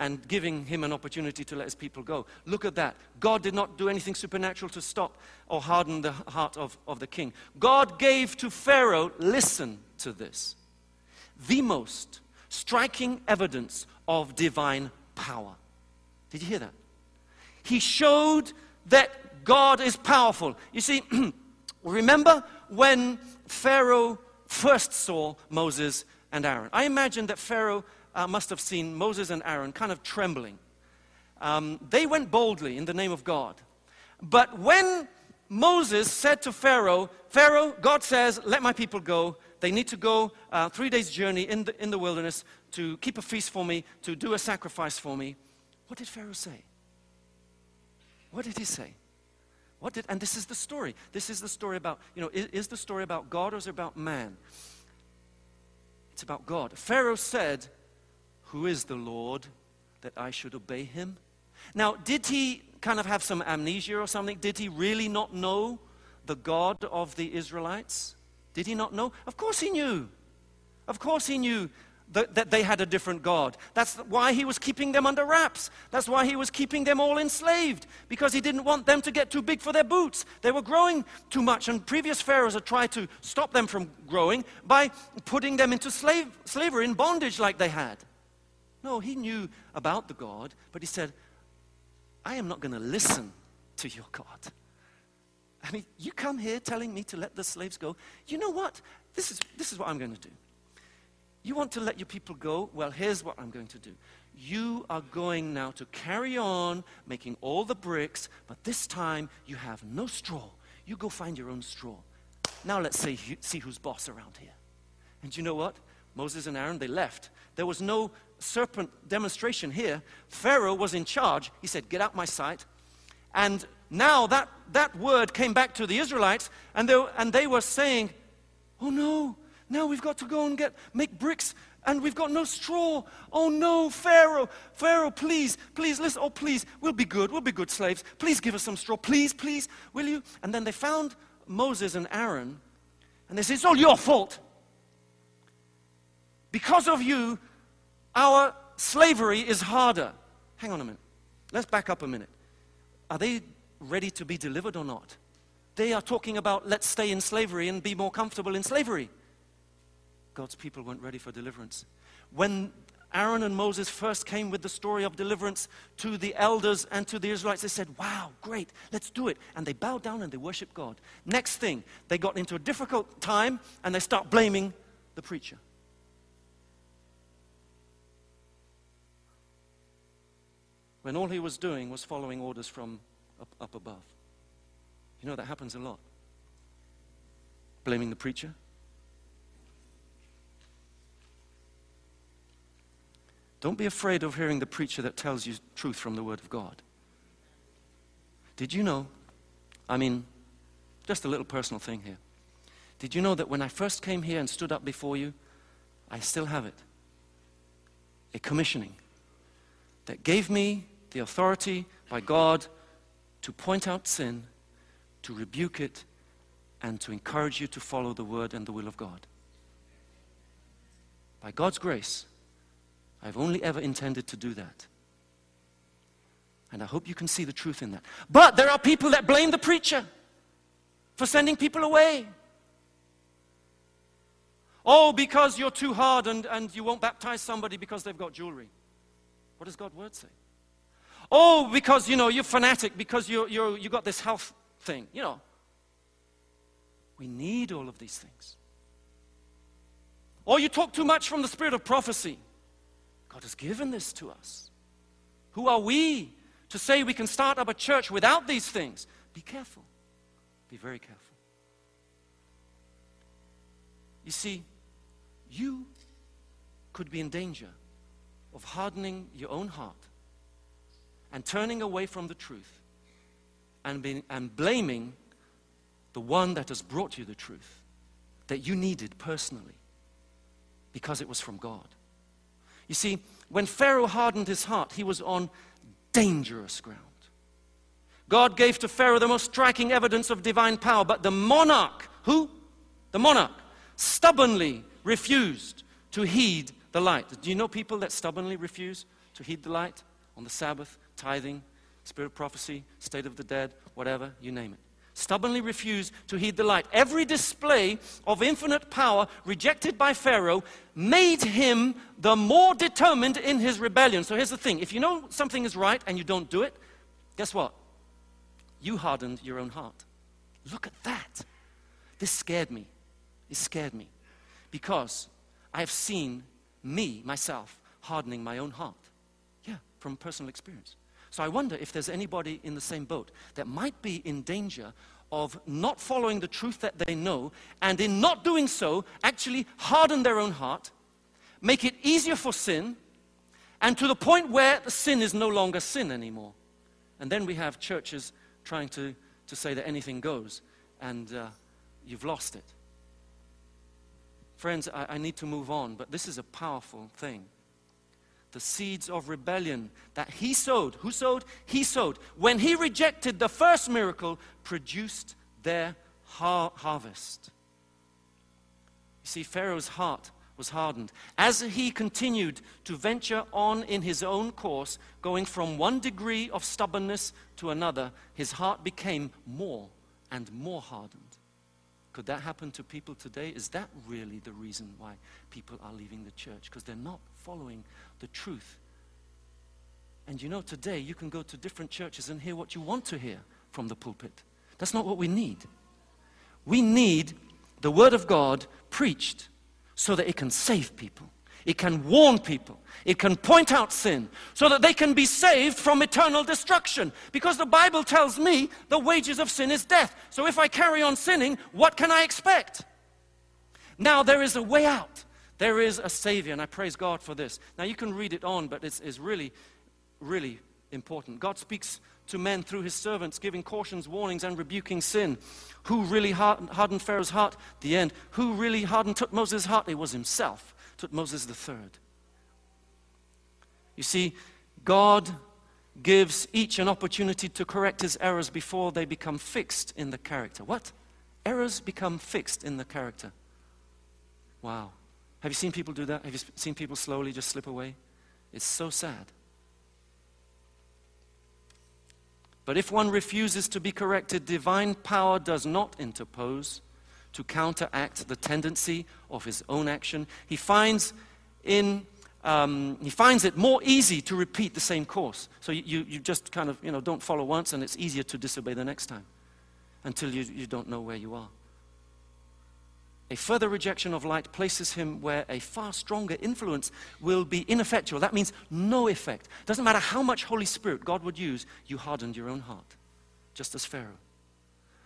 and giving him an opportunity to let his people go. Look at that. God did not do anything supernatural to stop or harden the heart of, of the king. God gave to Pharaoh, listen to this, the most striking evidence of divine power. Did you hear that? He showed that God is powerful. You see, [CLEARS THROAT] remember when Pharaoh first saw Moses and Aaron? I imagine that Pharaoh uh, must have seen Moses and Aaron kind of trembling. Um, they went boldly in the name of God. But when Moses said to Pharaoh, Pharaoh, God says, let my people go. They need to go uh, three days' journey in the, in the wilderness to keep a feast for me, to do a sacrifice for me. What did Pharaoh say? What did he say? What did, and this is the story. This is the story about, you know, is, is the story about God or is it about man? It's about God. Pharaoh said, who is the Lord that I should obey him? Now, did he kind of have some amnesia or something? Did he really not know the God of the Israelites? Did he not know? Of course he knew. Of course he knew that, they had a different God. That's why he was keeping them under wraps. That's why he was keeping them all enslaved, because he didn't want them to get too big for their boots. They were growing too much, and previous pharaohs had tried to stop them from growing by putting them into slave, slavery in bondage like they had. No, he knew about the God, but he said, I am not going to listen to your God. I mean, you come here telling me to let the slaves go. You know what? This is, this is what I'm going to do. You want to let your people go? Well, here's what I'm going to do. You are going now to carry on making all the bricks, but this time you have no straw. You go find your own straw. Now let's say, see who's boss around here. And you know what? Moses and Aaron, they left. There was no serpent demonstration here. Pharaoh was in charge. He said, Get out my sight. And now that, that word came back to the Israelites, and they, and they were saying, Oh no, now we've got to go and get, make bricks, and we've got no straw. Oh no, Pharaoh, Pharaoh, please, please, listen. Oh, please, we'll be good. We'll be good slaves. Please give us some straw. Please, please, will you? And then they found Moses and Aaron, and they said, It's all your fault. Because of you, our slavery is harder. Hang on a minute. Let's back up a minute. Are they ready to be delivered or not? They are talking about let's stay in slavery and be more comfortable in slavery. God's people weren't ready for deliverance. When Aaron and Moses first came with the story of deliverance to the elders and to the Israelites, they said, Wow, great, let's do it. And they bowed down and they worshiped God. Next thing, they got into a difficult time and they start blaming the preacher. when all he was doing was following orders from up, up above. You know, that happens a lot. Blaming the preacher. Don't be afraid of hearing the preacher that tells you truth from the Word of God. Did you know? I mean, just a little personal thing here. Did you know that when I first came here and stood up before you, I still have it? A commissioning that gave me the authority by God to point out sin, to rebuke it, and to encourage you to follow the word and the will of God. By God's grace, I've only ever intended to do that. And I hope you can see the truth in that. But there are people that blame the preacher for sending people away. Oh, because you're too hard and, and you won't baptize somebody because they've got jewelry. What does God's word say? Oh, because, you know, you're fanatic, because you you you got this health thing. You know, we need all of these things. Or you talk too much from the spirit of prophecy. God has given this to us. Who are we to say we can start up a church without these things? Be careful. Be very careful. You see, you could be in danger of hardening your own heart and turning away from the truth and, being, and blaming the one that has brought you the truth that you needed personally because it was from God. You see, when Pharaoh hardened his heart, he was on dangerous ground. God gave to Pharaoh the most striking evidence of divine power, but the monarch, who? The monarch, stubbornly refused to heed the light. Do you know people that stubbornly refuse to heed the light on the Sabbath, tithing, spirit prophecy, state of the dead, whatever, you name it? Stubbornly refuse to heed the light. Every display of infinite power rejected by Pharaoh made him the more determined in his rebellion. So here's the thing if you know something is right and you don't do it, guess what? You hardened your own heart. Look at that. This scared me. It scared me because I have seen me, myself, hardening my own heart. Yeah, from personal experience. So I wonder if there's anybody in the same boat that might be in danger of not following the truth that they know, and in not doing so, actually harden their own heart, make it easier for sin, and to the point where the sin is no longer sin anymore. And then we have churches trying to, to say that anything goes, and uh, you've lost it. Friends, I, I need to move on, but this is a powerful thing the seeds of rebellion that he sowed. Who sowed? He sowed. When he rejected the first miracle, produced their har- harvest. You see, Pharaoh's heart was hardened. As he continued to venture on in his own course, going from one degree of stubbornness to another, his heart became more and more hardened. Could that happen to people today? Is that really the reason why people are leaving the church? Because they're not following the truth. And you know, today you can go to different churches and hear what you want to hear from the pulpit. That's not what we need. We need the Word of God preached so that it can save people. It can warn people. It can point out sin so that they can be saved from eternal destruction. Because the Bible tells me the wages of sin is death. So if I carry on sinning, what can I expect? Now there is a way out. There is a Savior, and I praise God for this. Now you can read it on, but it's, it's really, really important. God speaks to men through his servants, giving cautions, warnings, and rebuking sin. Who really hardened Pharaoh's heart? The end. Who really hardened Moses' heart? It was himself the third. You see, God gives each an opportunity to correct his errors before they become fixed in the character. What? Errors become fixed in the character. Wow. Have you seen people do that? Have you seen people slowly just slip away? It's so sad. But if one refuses to be corrected, divine power does not interpose to counteract the tendency of his own action. He finds, in, um, he finds it more easy to repeat the same course. So you, you just kind of, you know, don't follow once and it's easier to disobey the next time until you, you don't know where you are. A further rejection of light places him where a far stronger influence will be ineffectual. That means no effect. Doesn't matter how much Holy Spirit God would use, you hardened your own heart, just as Pharaoh.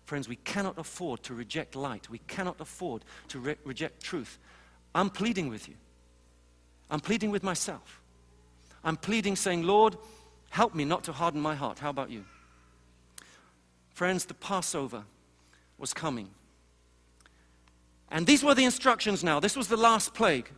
Friends, we cannot afford to reject light. We cannot afford to re- reject truth. I'm pleading with you. I'm pleading with myself. I'm pleading, saying, Lord, help me not to harden my heart. How about you? Friends, the Passover was coming. And these were the instructions now. This was the last plague.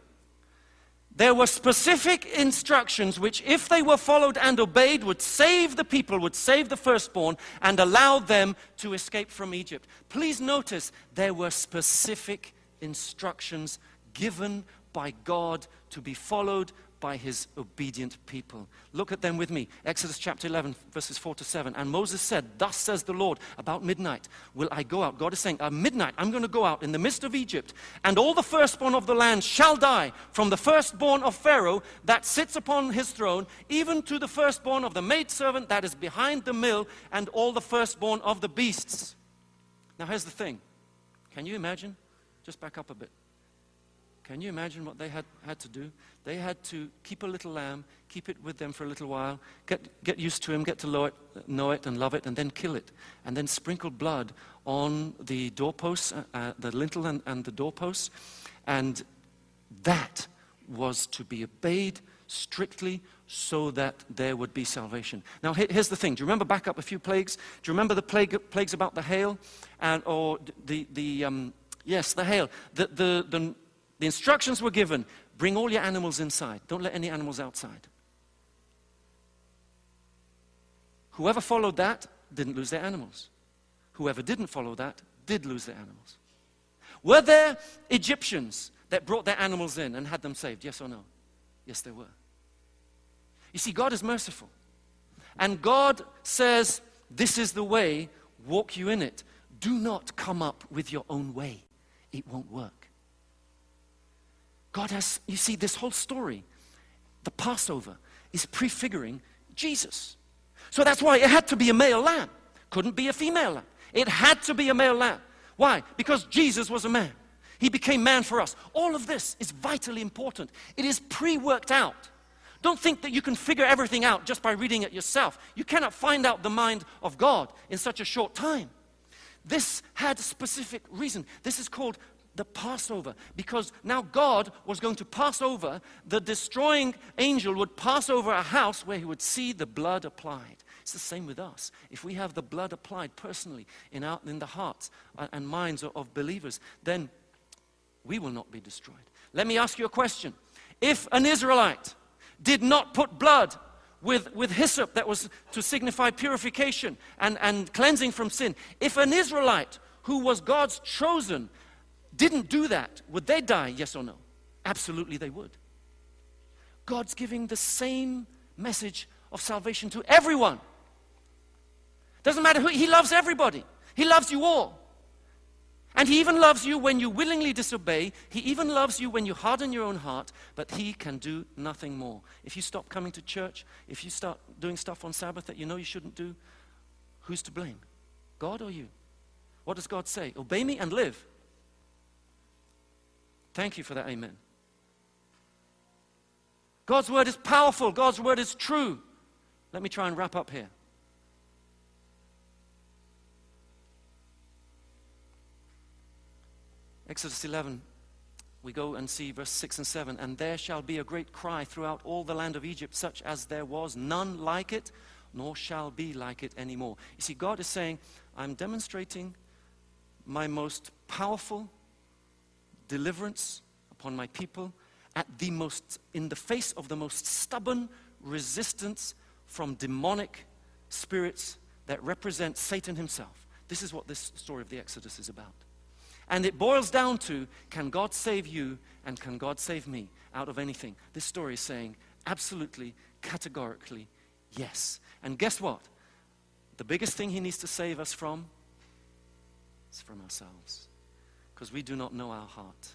There were specific instructions which, if they were followed and obeyed, would save the people, would save the firstborn, and allow them to escape from Egypt. Please notice there were specific instructions given by God to be followed by his obedient people. Look at them with me. Exodus chapter 11, verses 4 to 7. And Moses said, Thus says the Lord, about midnight will I go out. God is saying, At midnight, I'm going to go out in the midst of Egypt, and all the firstborn of the land shall die, from the firstborn of Pharaoh that sits upon his throne, even to the firstborn of the maidservant that is behind the mill, and all the firstborn of the beasts. Now, here's the thing. Can you imagine? Just back up a bit. Can you imagine what they had, had to do? They had to keep a little lamb, keep it with them for a little while, get, get used to him, get to know it, know it and love it, and then kill it. And then sprinkle blood on the doorposts, uh, uh, the lintel and, and the doorposts. And that was to be obeyed strictly so that there would be salvation. Now, here's the thing. Do you remember back up a few plagues? Do you remember the plague, plagues about the hail? And, or the, the um, yes, the hail. The, the, the, the instructions were given bring all your animals inside, don't let any animals outside. Whoever followed that didn't lose their animals. Whoever didn't follow that did lose their animals. Were there Egyptians that brought their animals in and had them saved? Yes or no? Yes, there were. You see, God is merciful. And God says, This is the way, walk you in it. Do not come up with your own way, it won't work. God has, you see, this whole story, the Passover, is prefiguring Jesus. So that's why it had to be a male lamb. Couldn't be a female lamb. It had to be a male lamb. Why? Because Jesus was a man. He became man for us. All of this is vitally important. It is pre worked out. Don't think that you can figure everything out just by reading it yourself. You cannot find out the mind of God in such a short time. This had a specific reason. This is called the Passover because now God was going to pass over, the destroying angel would pass over a house where he would see the blood applied. It's the same with us. If we have the blood applied personally in, our, in the hearts uh, and minds of, of believers, then we will not be destroyed. Let me ask you a question. If an Israelite did not put blood with, with hyssop that was to signify purification and, and cleansing from sin, if an Israelite who was God's chosen didn't do that, would they die? Yes or no? Absolutely, they would. God's giving the same message of salvation to everyone. Doesn't matter who, He loves everybody. He loves you all. And He even loves you when you willingly disobey. He even loves you when you harden your own heart, but He can do nothing more. If you stop coming to church, if you start doing stuff on Sabbath that you know you shouldn't do, who's to blame? God or you? What does God say? Obey me and live. Thank you for that amen. God's word is powerful, God's word is true. Let me try and wrap up here. Exodus 11, we go and see verse 6 and 7. And there shall be a great cry throughout all the land of Egypt, such as there was none like it, nor shall be like it anymore. You see, God is saying, I'm demonstrating my most powerful, deliverance upon my people at the most, in the face of the most stubborn resistance from demonic spirits that represent Satan himself. This is what this story of the Exodus is about. And it boils down to can God save you and can God save me out of anything? This story is saying absolutely, categorically, yes. And guess what? The biggest thing he needs to save us from is from ourselves because we do not know our heart.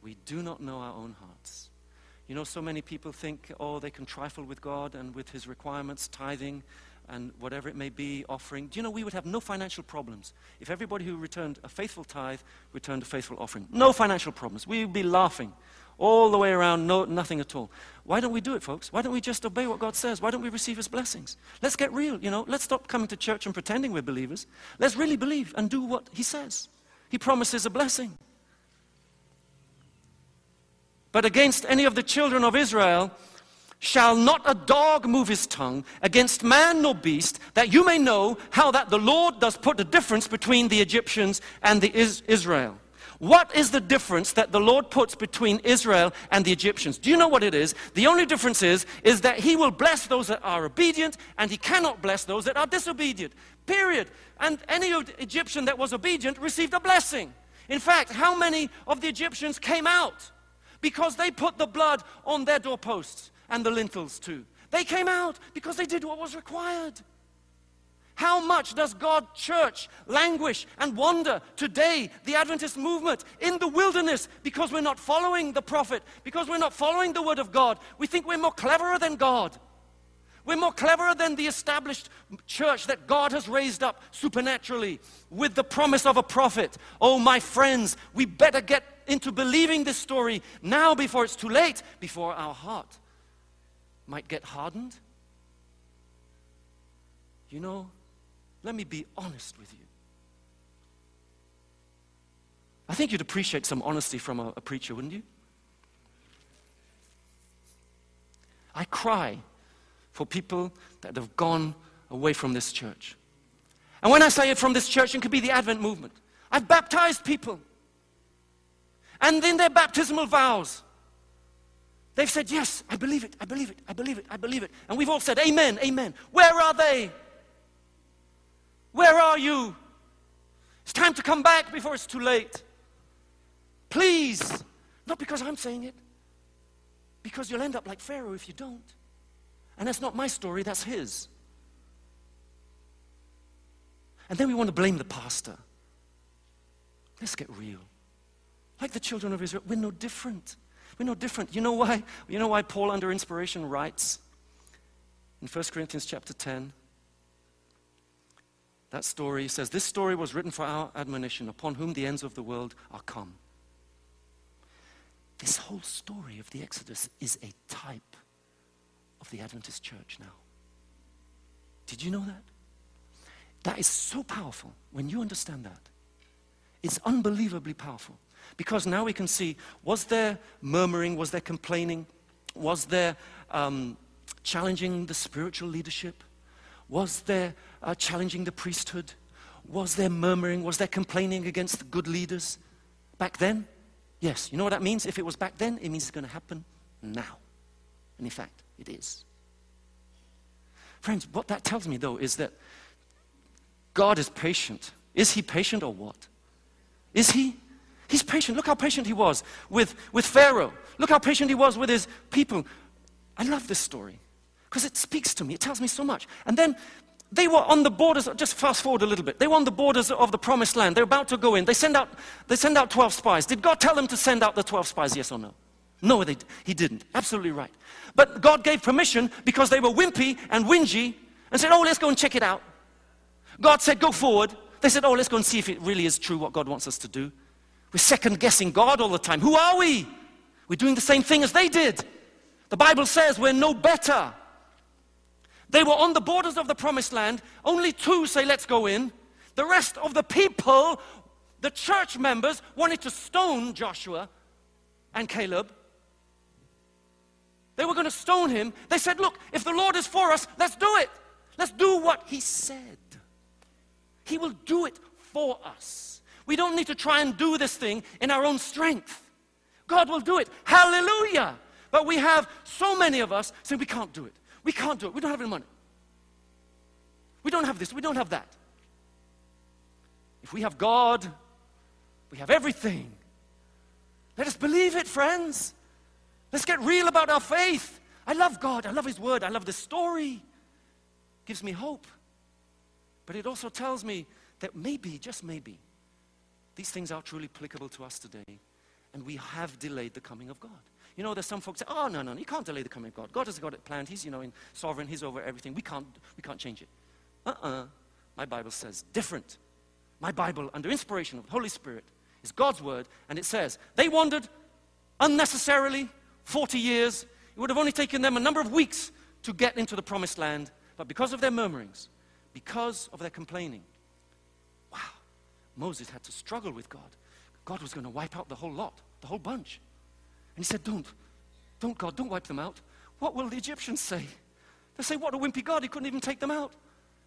We do not know our own hearts. You know, so many people think, oh, they can trifle with God and with His requirements, tithing and whatever it may be, offering. Do you know, we would have no financial problems if everybody who returned a faithful tithe returned a faithful offering. No financial problems. We would be laughing all the way around, no, nothing at all. Why don't we do it, folks? Why don't we just obey what God says? Why don't we receive His blessings? Let's get real, you know. Let's stop coming to church and pretending we're believers. Let's really believe and do what He says. He promises a blessing. But against any of the children of Israel shall not a dog move his tongue against man nor beast, that you may know how that the Lord does put a difference between the Egyptians and the Israel. What is the difference that the Lord puts between Israel and the Egyptians? Do you know what it is? The only difference is, is that he will bless those that are obedient and he cannot bless those that are disobedient. Period. And any Egyptian that was obedient received a blessing. In fact, how many of the Egyptians came out? because they put the blood on their doorposts and the lintels too. They came out because they did what was required. How much does God church languish and wander today, the Adventist movement, in the wilderness because we're not following the prophet, because we're not following the word of God? We think we're more cleverer than God. We're more cleverer than the established church that God has raised up supernaturally with the promise of a prophet. Oh, my friends, we better get into believing this story now before it's too late, before our heart might get hardened. You know, let me be honest with you. I think you'd appreciate some honesty from a, a preacher, wouldn't you? I cry for people that have gone away from this church. And when I say it from this church, it could be the Advent movement. I've baptized people. And in their baptismal vows, they've said, Yes, I believe it, I believe it, I believe it, I believe it. And we've all said, Amen, Amen. Where are they? Where are you? It's time to come back before it's too late. Please. Not because I'm saying it, because you'll end up like Pharaoh if you don't. And that's not my story, that's his. And then we want to blame the pastor. Let's get real. Like the children of Israel, we're no different. We're no different. You know why? You know why Paul, under inspiration, writes in 1 Corinthians chapter 10? That story says, This story was written for our admonition, upon whom the ends of the world are come. This whole story of the Exodus is a type of the Adventist church now. Did you know that? That is so powerful when you understand that. It's unbelievably powerful because now we can see was there murmuring, was there complaining, was there um, challenging the spiritual leadership, was there uh, challenging the priesthood, was there murmuring, was there complaining against the good leaders back then? Yes. You know what that means? If it was back then, it means it's going to happen now. And in fact, it is. Friends, what that tells me though is that God is patient. Is he patient or what? Is he? He's patient. Look how patient he was with, with Pharaoh. Look how patient he was with his people. I love this story because it speaks to me. It tells me so much. And then they were on the borders, just fast forward a little bit. They were on the borders of the promised land. They're about to go in. They send out, they send out 12 spies. Did God tell them to send out the 12 spies, yes or no? No, they, he didn't. Absolutely right. But God gave permission because they were wimpy and whingy and said, Oh, let's go and check it out. God said, Go forward. They said, Oh, let's go and see if it really is true what God wants us to do. We're second guessing God all the time. Who are we? We're doing the same thing as they did. The Bible says we're no better. They were on the borders of the promised land. Only two say, Let's go in. The rest of the people, the church members, wanted to stone Joshua and Caleb they were going to stone him. They said, Look, if the Lord is for us, let's do it. Let's do what he said. He will do it for us. We don't need to try and do this thing in our own strength. God will do it. Hallelujah. But we have so many of us saying, We can't do it. We can't do it. We don't have any money. We don't have this. We don't have that. If we have God, we have everything. Let us believe it, friends. Let's get real about our faith. I love God. I love His Word. I love the story. It gives me hope. But it also tells me that maybe, just maybe, these things are truly applicable to us today. And we have delayed the coming of God. You know, there's some folks say, oh, no, no, you can't delay the coming of God. God has got it planned. He's, you know, in sovereign. He's over everything. We can't, we can't change it. Uh-uh. My Bible says different. My Bible, under inspiration of the Holy Spirit, is God's Word. And it says, they wandered unnecessarily 40 years. It would have only taken them a number of weeks to get into the promised land. But because of their murmurings, because of their complaining, wow, Moses had to struggle with God. God was going to wipe out the whole lot, the whole bunch. And he said, Don't, don't, God, don't wipe them out. What will the Egyptians say? They'll say, What a wimpy God, he couldn't even take them out.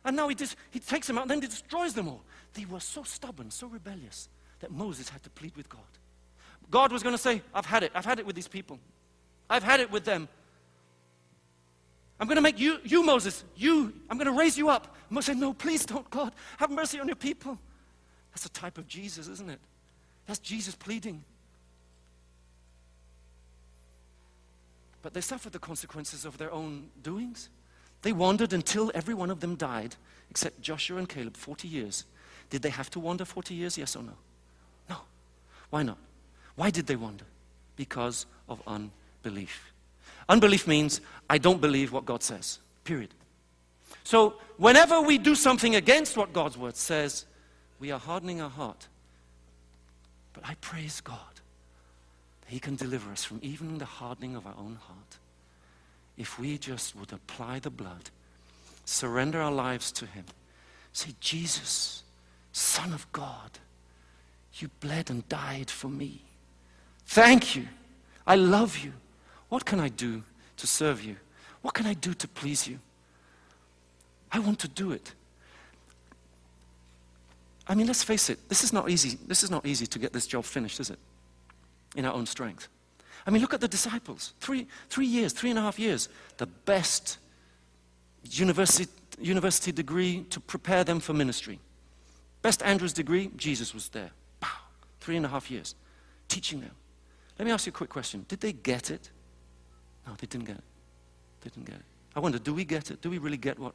And now he, just, he takes them out and then he destroys them all. They were so stubborn, so rebellious, that Moses had to plead with God. God was going to say, I've had it. I've had it with these people. I've had it with them. I'm going to make you, you Moses, you, I'm going to raise you up. Moses said, No, please don't, God. Have mercy on your people. That's a type of Jesus, isn't it? That's Jesus pleading. But they suffered the consequences of their own doings. They wandered until every one of them died, except Joshua and Caleb, 40 years. Did they have to wander 40 years? Yes or no? No. Why not? Why did they wander? Because of unbelief. Unbelief means I don't believe what God says, period. So, whenever we do something against what God's word says, we are hardening our heart. But I praise God He can deliver us from even the hardening of our own heart. If we just would apply the blood, surrender our lives to Him, say, Jesus, Son of God, you bled and died for me. Thank you. I love you. What can I do to serve you? What can I do to please you? I want to do it. I mean, let's face it, this is not easy. This is not easy to get this job finished, is it? In our own strength. I mean, look at the disciples. Three, three years, three and a half years. The best university, university degree to prepare them for ministry. Best Andrews degree, Jesus was there. Pow. Three and a half years. Teaching them. Let me ask you a quick question. Did they get it? No, they didn't get it. They didn't get it. I wonder, do we get it? Do we really get what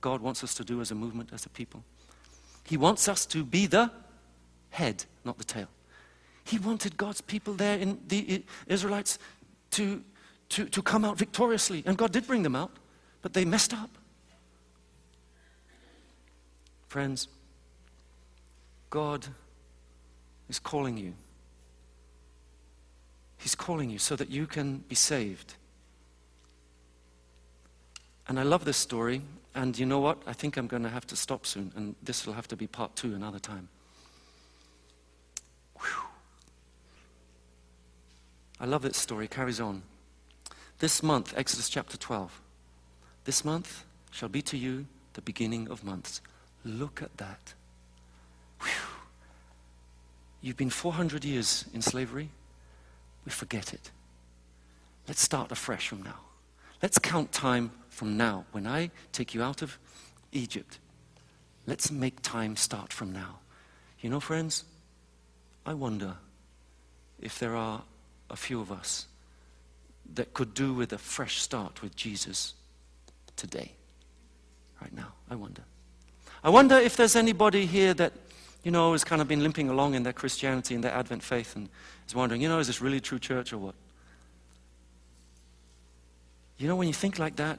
God wants us to do as a movement, as a people? He wants us to be the head, not the tail. He wanted God's people there in the Israelites to, to, to come out victoriously. And God did bring them out, but they messed up. Friends, God is calling you. He's calling you so that you can be saved. And I love this story. And you know what? I think I'm going to have to stop soon. And this will have to be part two another time. Whew. I love this story. Carries on. This month, Exodus chapter 12. This month shall be to you the beginning of months. Look at that. Whew. You've been 400 years in slavery. We forget it. Let's start afresh from now. Let's count time from now. When I take you out of Egypt, let's make time start from now. You know, friends, I wonder if there are a few of us that could do with a fresh start with Jesus today, right now. I wonder. I wonder if there's anybody here that, you know, has kind of been limping along in their Christianity and their Advent faith and is wondering, you know, is this really true church or what? You know, when you think like that,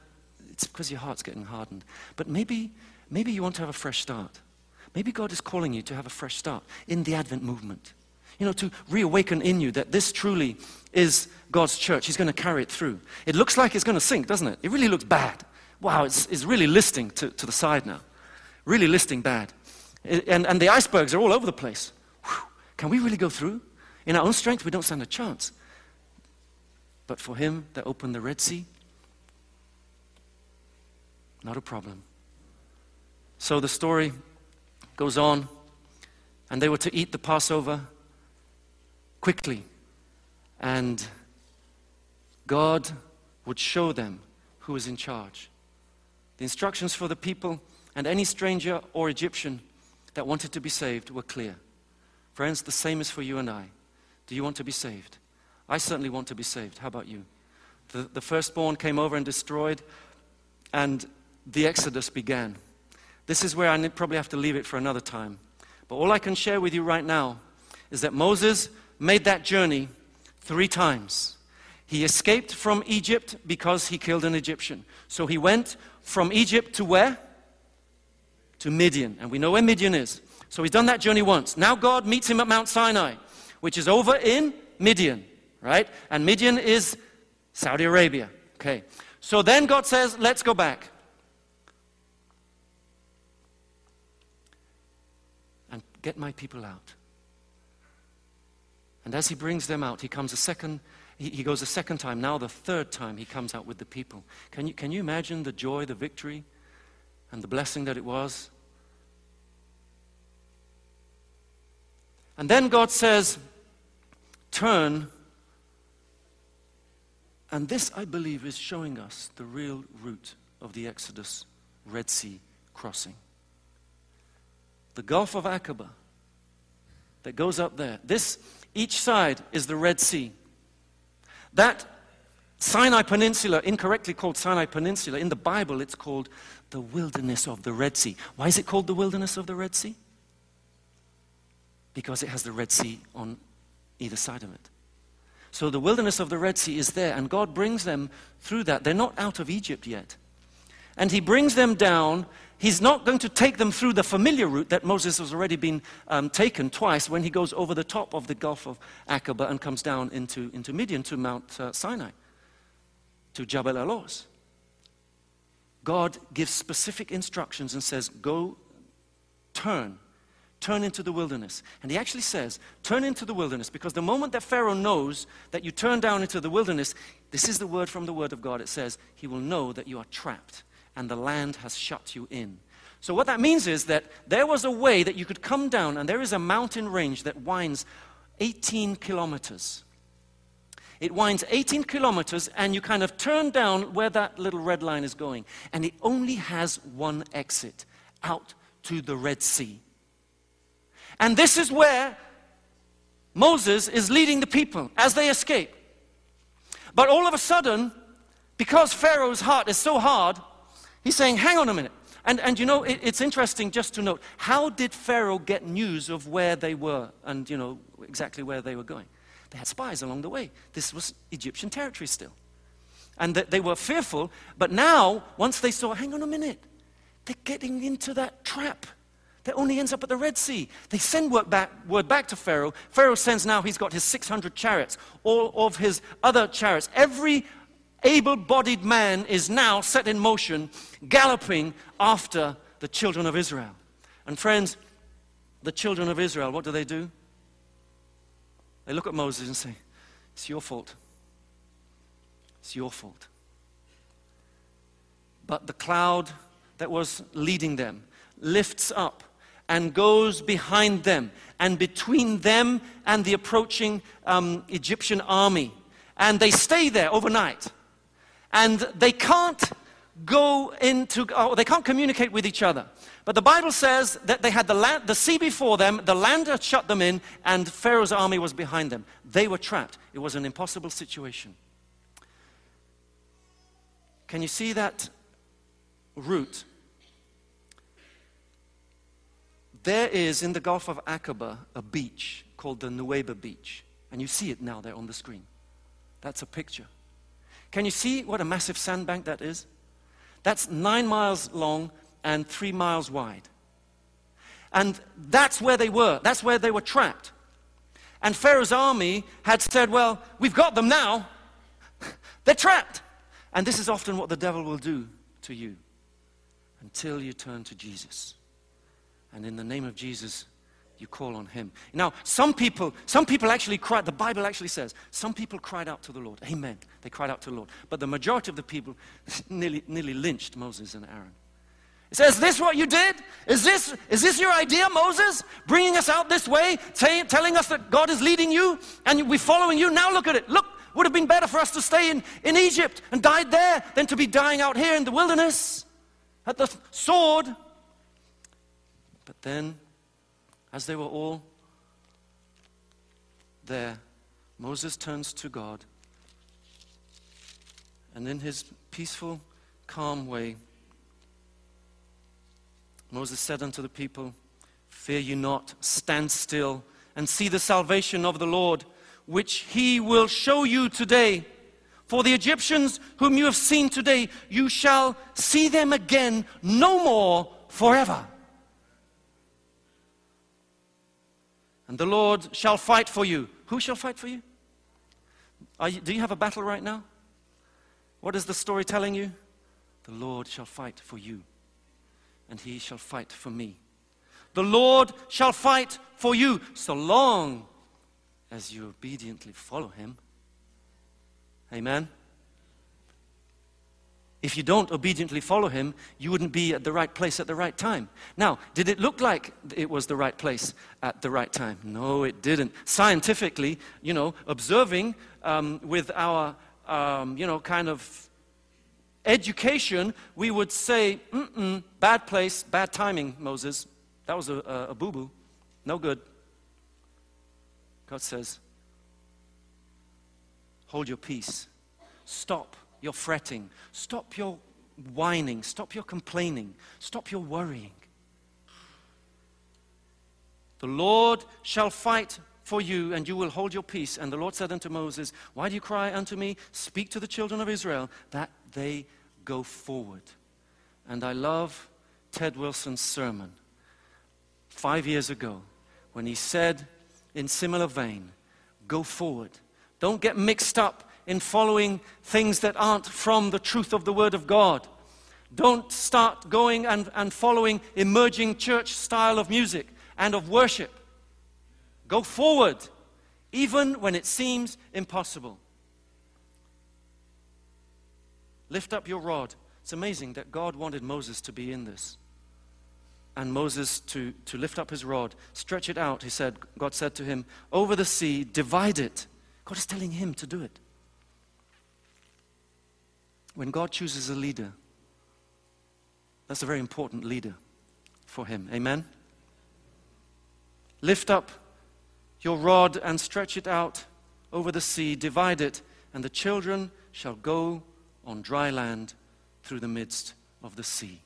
it's because your heart's getting hardened. But maybe, maybe you want to have a fresh start. Maybe God is calling you to have a fresh start in the Advent movement. You know, to reawaken in you that this truly is God's church. He's going to carry it through. It looks like it's going to sink, doesn't it? It really looks bad. Wow, it's, it's really listing to, to the side now. Really listing bad. And, and the icebergs are all over the place. Whew. Can we really go through? In our own strength, we don't stand a chance. But for him that opened the Red Sea, not a problem. So the story goes on, and they were to eat the Passover quickly. And God would show them who was in charge. The instructions for the people and any stranger or Egyptian that wanted to be saved were clear. Friends, the same is for you and I. Do you want to be saved? I certainly want to be saved. How about you? The, the firstborn came over and destroyed, and the Exodus began. This is where I probably have to leave it for another time. But all I can share with you right now is that Moses made that journey three times. He escaped from Egypt because he killed an Egyptian. So he went from Egypt to where? To Midian. And we know where Midian is. So he's done that journey once. Now God meets him at Mount Sinai, which is over in Midian, right? And Midian is Saudi Arabia. Okay. So then God says, let's go back. And get my people out. And as he brings them out, he comes a second, he, goes a second time. Now, the third time, he comes out with the people. Can you, can you imagine the joy, the victory, and the blessing that it was? And then God says, Turn. And this, I believe, is showing us the real root of the Exodus Red Sea crossing the Gulf of Aqaba that goes up there. This, each side is the Red Sea. That Sinai Peninsula, incorrectly called Sinai Peninsula, in the Bible it's called the wilderness of the Red Sea. Why is it called the wilderness of the Red Sea? Because it has the Red Sea on either side of it. So the wilderness of the Red Sea is there, and God brings them through that. They're not out of Egypt yet. And He brings them down. He's not going to take them through the familiar route that Moses has already been um, taken twice when he goes over the top of the Gulf of Aqaba and comes down into, into Midian to Mount uh, Sinai, to Jabal al-Lawz. God gives specific instructions and says, Go, turn, turn into the wilderness. And he actually says, Turn into the wilderness, because the moment that Pharaoh knows that you turn down into the wilderness, this is the word from the word of God. It says, He will know that you are trapped and the land has shut you in. So, what that means is that there was a way that you could come down, and there is a mountain range that winds 18 kilometers. It winds 18 kilometers, and you kind of turn down where that little red line is going. And it only has one exit out to the Red Sea. And this is where Moses is leading the people as they escape. But all of a sudden, because Pharaoh's heart is so hard, he's saying, Hang on a minute. And, and you know, it, it's interesting just to note how did Pharaoh get news of where they were and, you know, exactly where they were going? They had spies along the way. This was Egyptian territory still. And they were fearful, but now, once they saw, hang on a minute, they're getting into that trap that only ends up at the Red Sea. They send word back, word back to Pharaoh. Pharaoh sends now, he's got his 600 chariots, all of his other chariots. Every able bodied man is now set in motion, galloping after the children of Israel. And friends, the children of Israel, what do they do? They look at Moses and say, It's your fault. It's your fault. But the cloud that was leading them lifts up and goes behind them and between them and the approaching um, Egyptian army. And they stay there overnight. And they can't go into, oh, they can't communicate with each other. But the Bible says that they had the, land, the sea before them, the land had shut them in, and Pharaoh's army was behind them. They were trapped. It was an impossible situation. Can you see that route? There is in the Gulf of Aqaba a beach called the Nuweiba Beach. And you see it now there on the screen. That's a picture. Can you see what a massive sandbank that is? That's nine miles long and three miles wide. And that's where they were. That's where they were trapped. And Pharaoh's army had said, Well, we've got them now. [LAUGHS] They're trapped. And this is often what the devil will do to you until you turn to Jesus. And in the name of Jesus, you call on him. Now, some people, some people actually cried, the Bible actually says, some people cried out to the Lord. Amen. They cried out to the Lord. But the majority of the people [LAUGHS] nearly, nearly lynched Moses and Aaron. It says, this what you did? Is this, is this your idea, Moses? Bringing us out this way, say, telling us that God is leading you and we're following you? Now look at it. Look, would have been better for us to stay in, in Egypt and died there than to be dying out here in the wilderness at the sword. But then, as they were all there, Moses turns to God and in his peaceful, calm way, Moses said unto the people, Fear you not, stand still, and see the salvation of the Lord, which he will show you today. For the Egyptians whom you have seen today, you shall see them again no more forever. And the Lord shall fight for you. Who shall fight for you? you? Do you have a battle right now? What is the story telling you? The Lord shall fight for you and he shall fight for me. The Lord shall fight for you so long as you obediently follow him. Amen. If you don't obediently follow him, you wouldn't be at the right place at the right time. Now, did it look like it was the right place at the right time? No, it didn't. Scientifically, you know, observing um, with our, um, you know, kind of education, we would say, bad place, bad timing, Moses. That was a, a, a boo boo. No good. God says, hold your peace stop your fretting, stop your whining, stop your complaining, stop your worrying. The Lord shall fight for you, and you will hold your peace. And the Lord said unto Moses, Why do you cry unto me? Speak to the children of Israel that they go forward. And I love Ted Wilson's sermon five years ago when he said, in similar vein, go forward. Don't get mixed up in following things that aren't from the truth of the Word of God. Don't start going and, and following emerging church style of music and of worship. Go forward, even when it seems impossible. Lift up your rod. It's amazing that God wanted Moses to be in this. And Moses to, to lift up his rod, stretch it out, he said, God said to him, over the sea, divide it. God is telling him to do it. When God chooses a leader, that's a very important leader for him. Amen? Lift up your rod and stretch it out over the sea, divide it, and the children shall go on dry land through the midst of the sea.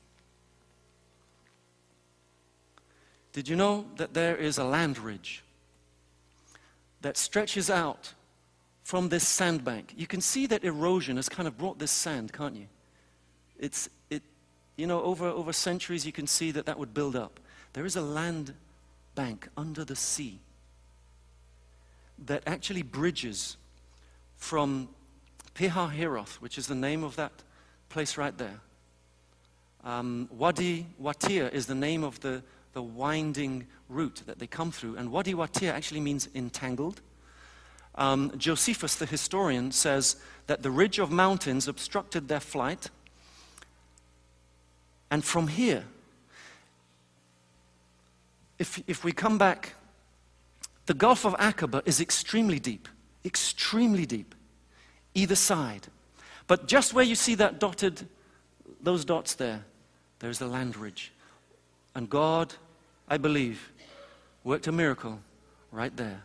Did you know that there is a land ridge that stretches out from this sandbank? You can see that erosion has kind of brought this sand, can't you? It's, it, you know, over, over centuries you can see that that would build up. There is a land bank under the sea that actually bridges from Pihahiroth, which is the name of that place right there. Um, Wadi Watir is the name of the, the winding route that they come through. And Wadi Watir actually means entangled. Um, Josephus, the historian, says that the ridge of mountains obstructed their flight. And from here, if, if we come back, the Gulf of Aqaba is extremely deep, extremely deep, either side. But just where you see that dotted, those dots there, there's the land ridge. And God, I believe, worked a miracle right there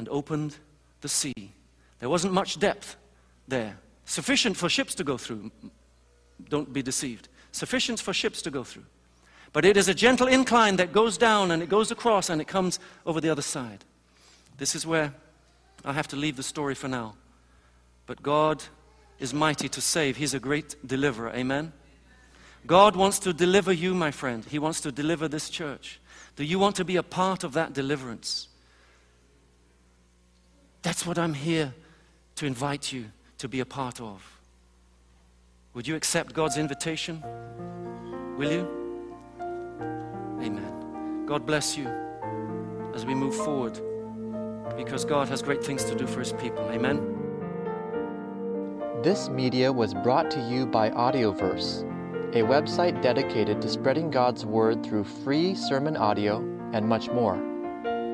and opened the sea. There wasn't much depth there, sufficient for ships to go through. Don't be deceived. Sufficient for ships to go through. But it is a gentle incline that goes down and it goes across and it comes over the other side. This is where I have to leave the story for now. But God is mighty to save. He's a great deliverer. Amen? God wants to deliver you, my friend. He wants to deliver this church. Do you want to be a part of that deliverance? That's what I'm here to invite you to be a part of. Would you accept God's invitation? Will you? Amen. God bless you as we move forward because God has great things to do for his people. Amen. This media was brought to you by Audioverse, a website dedicated to spreading God's Word through free sermon audio and much more.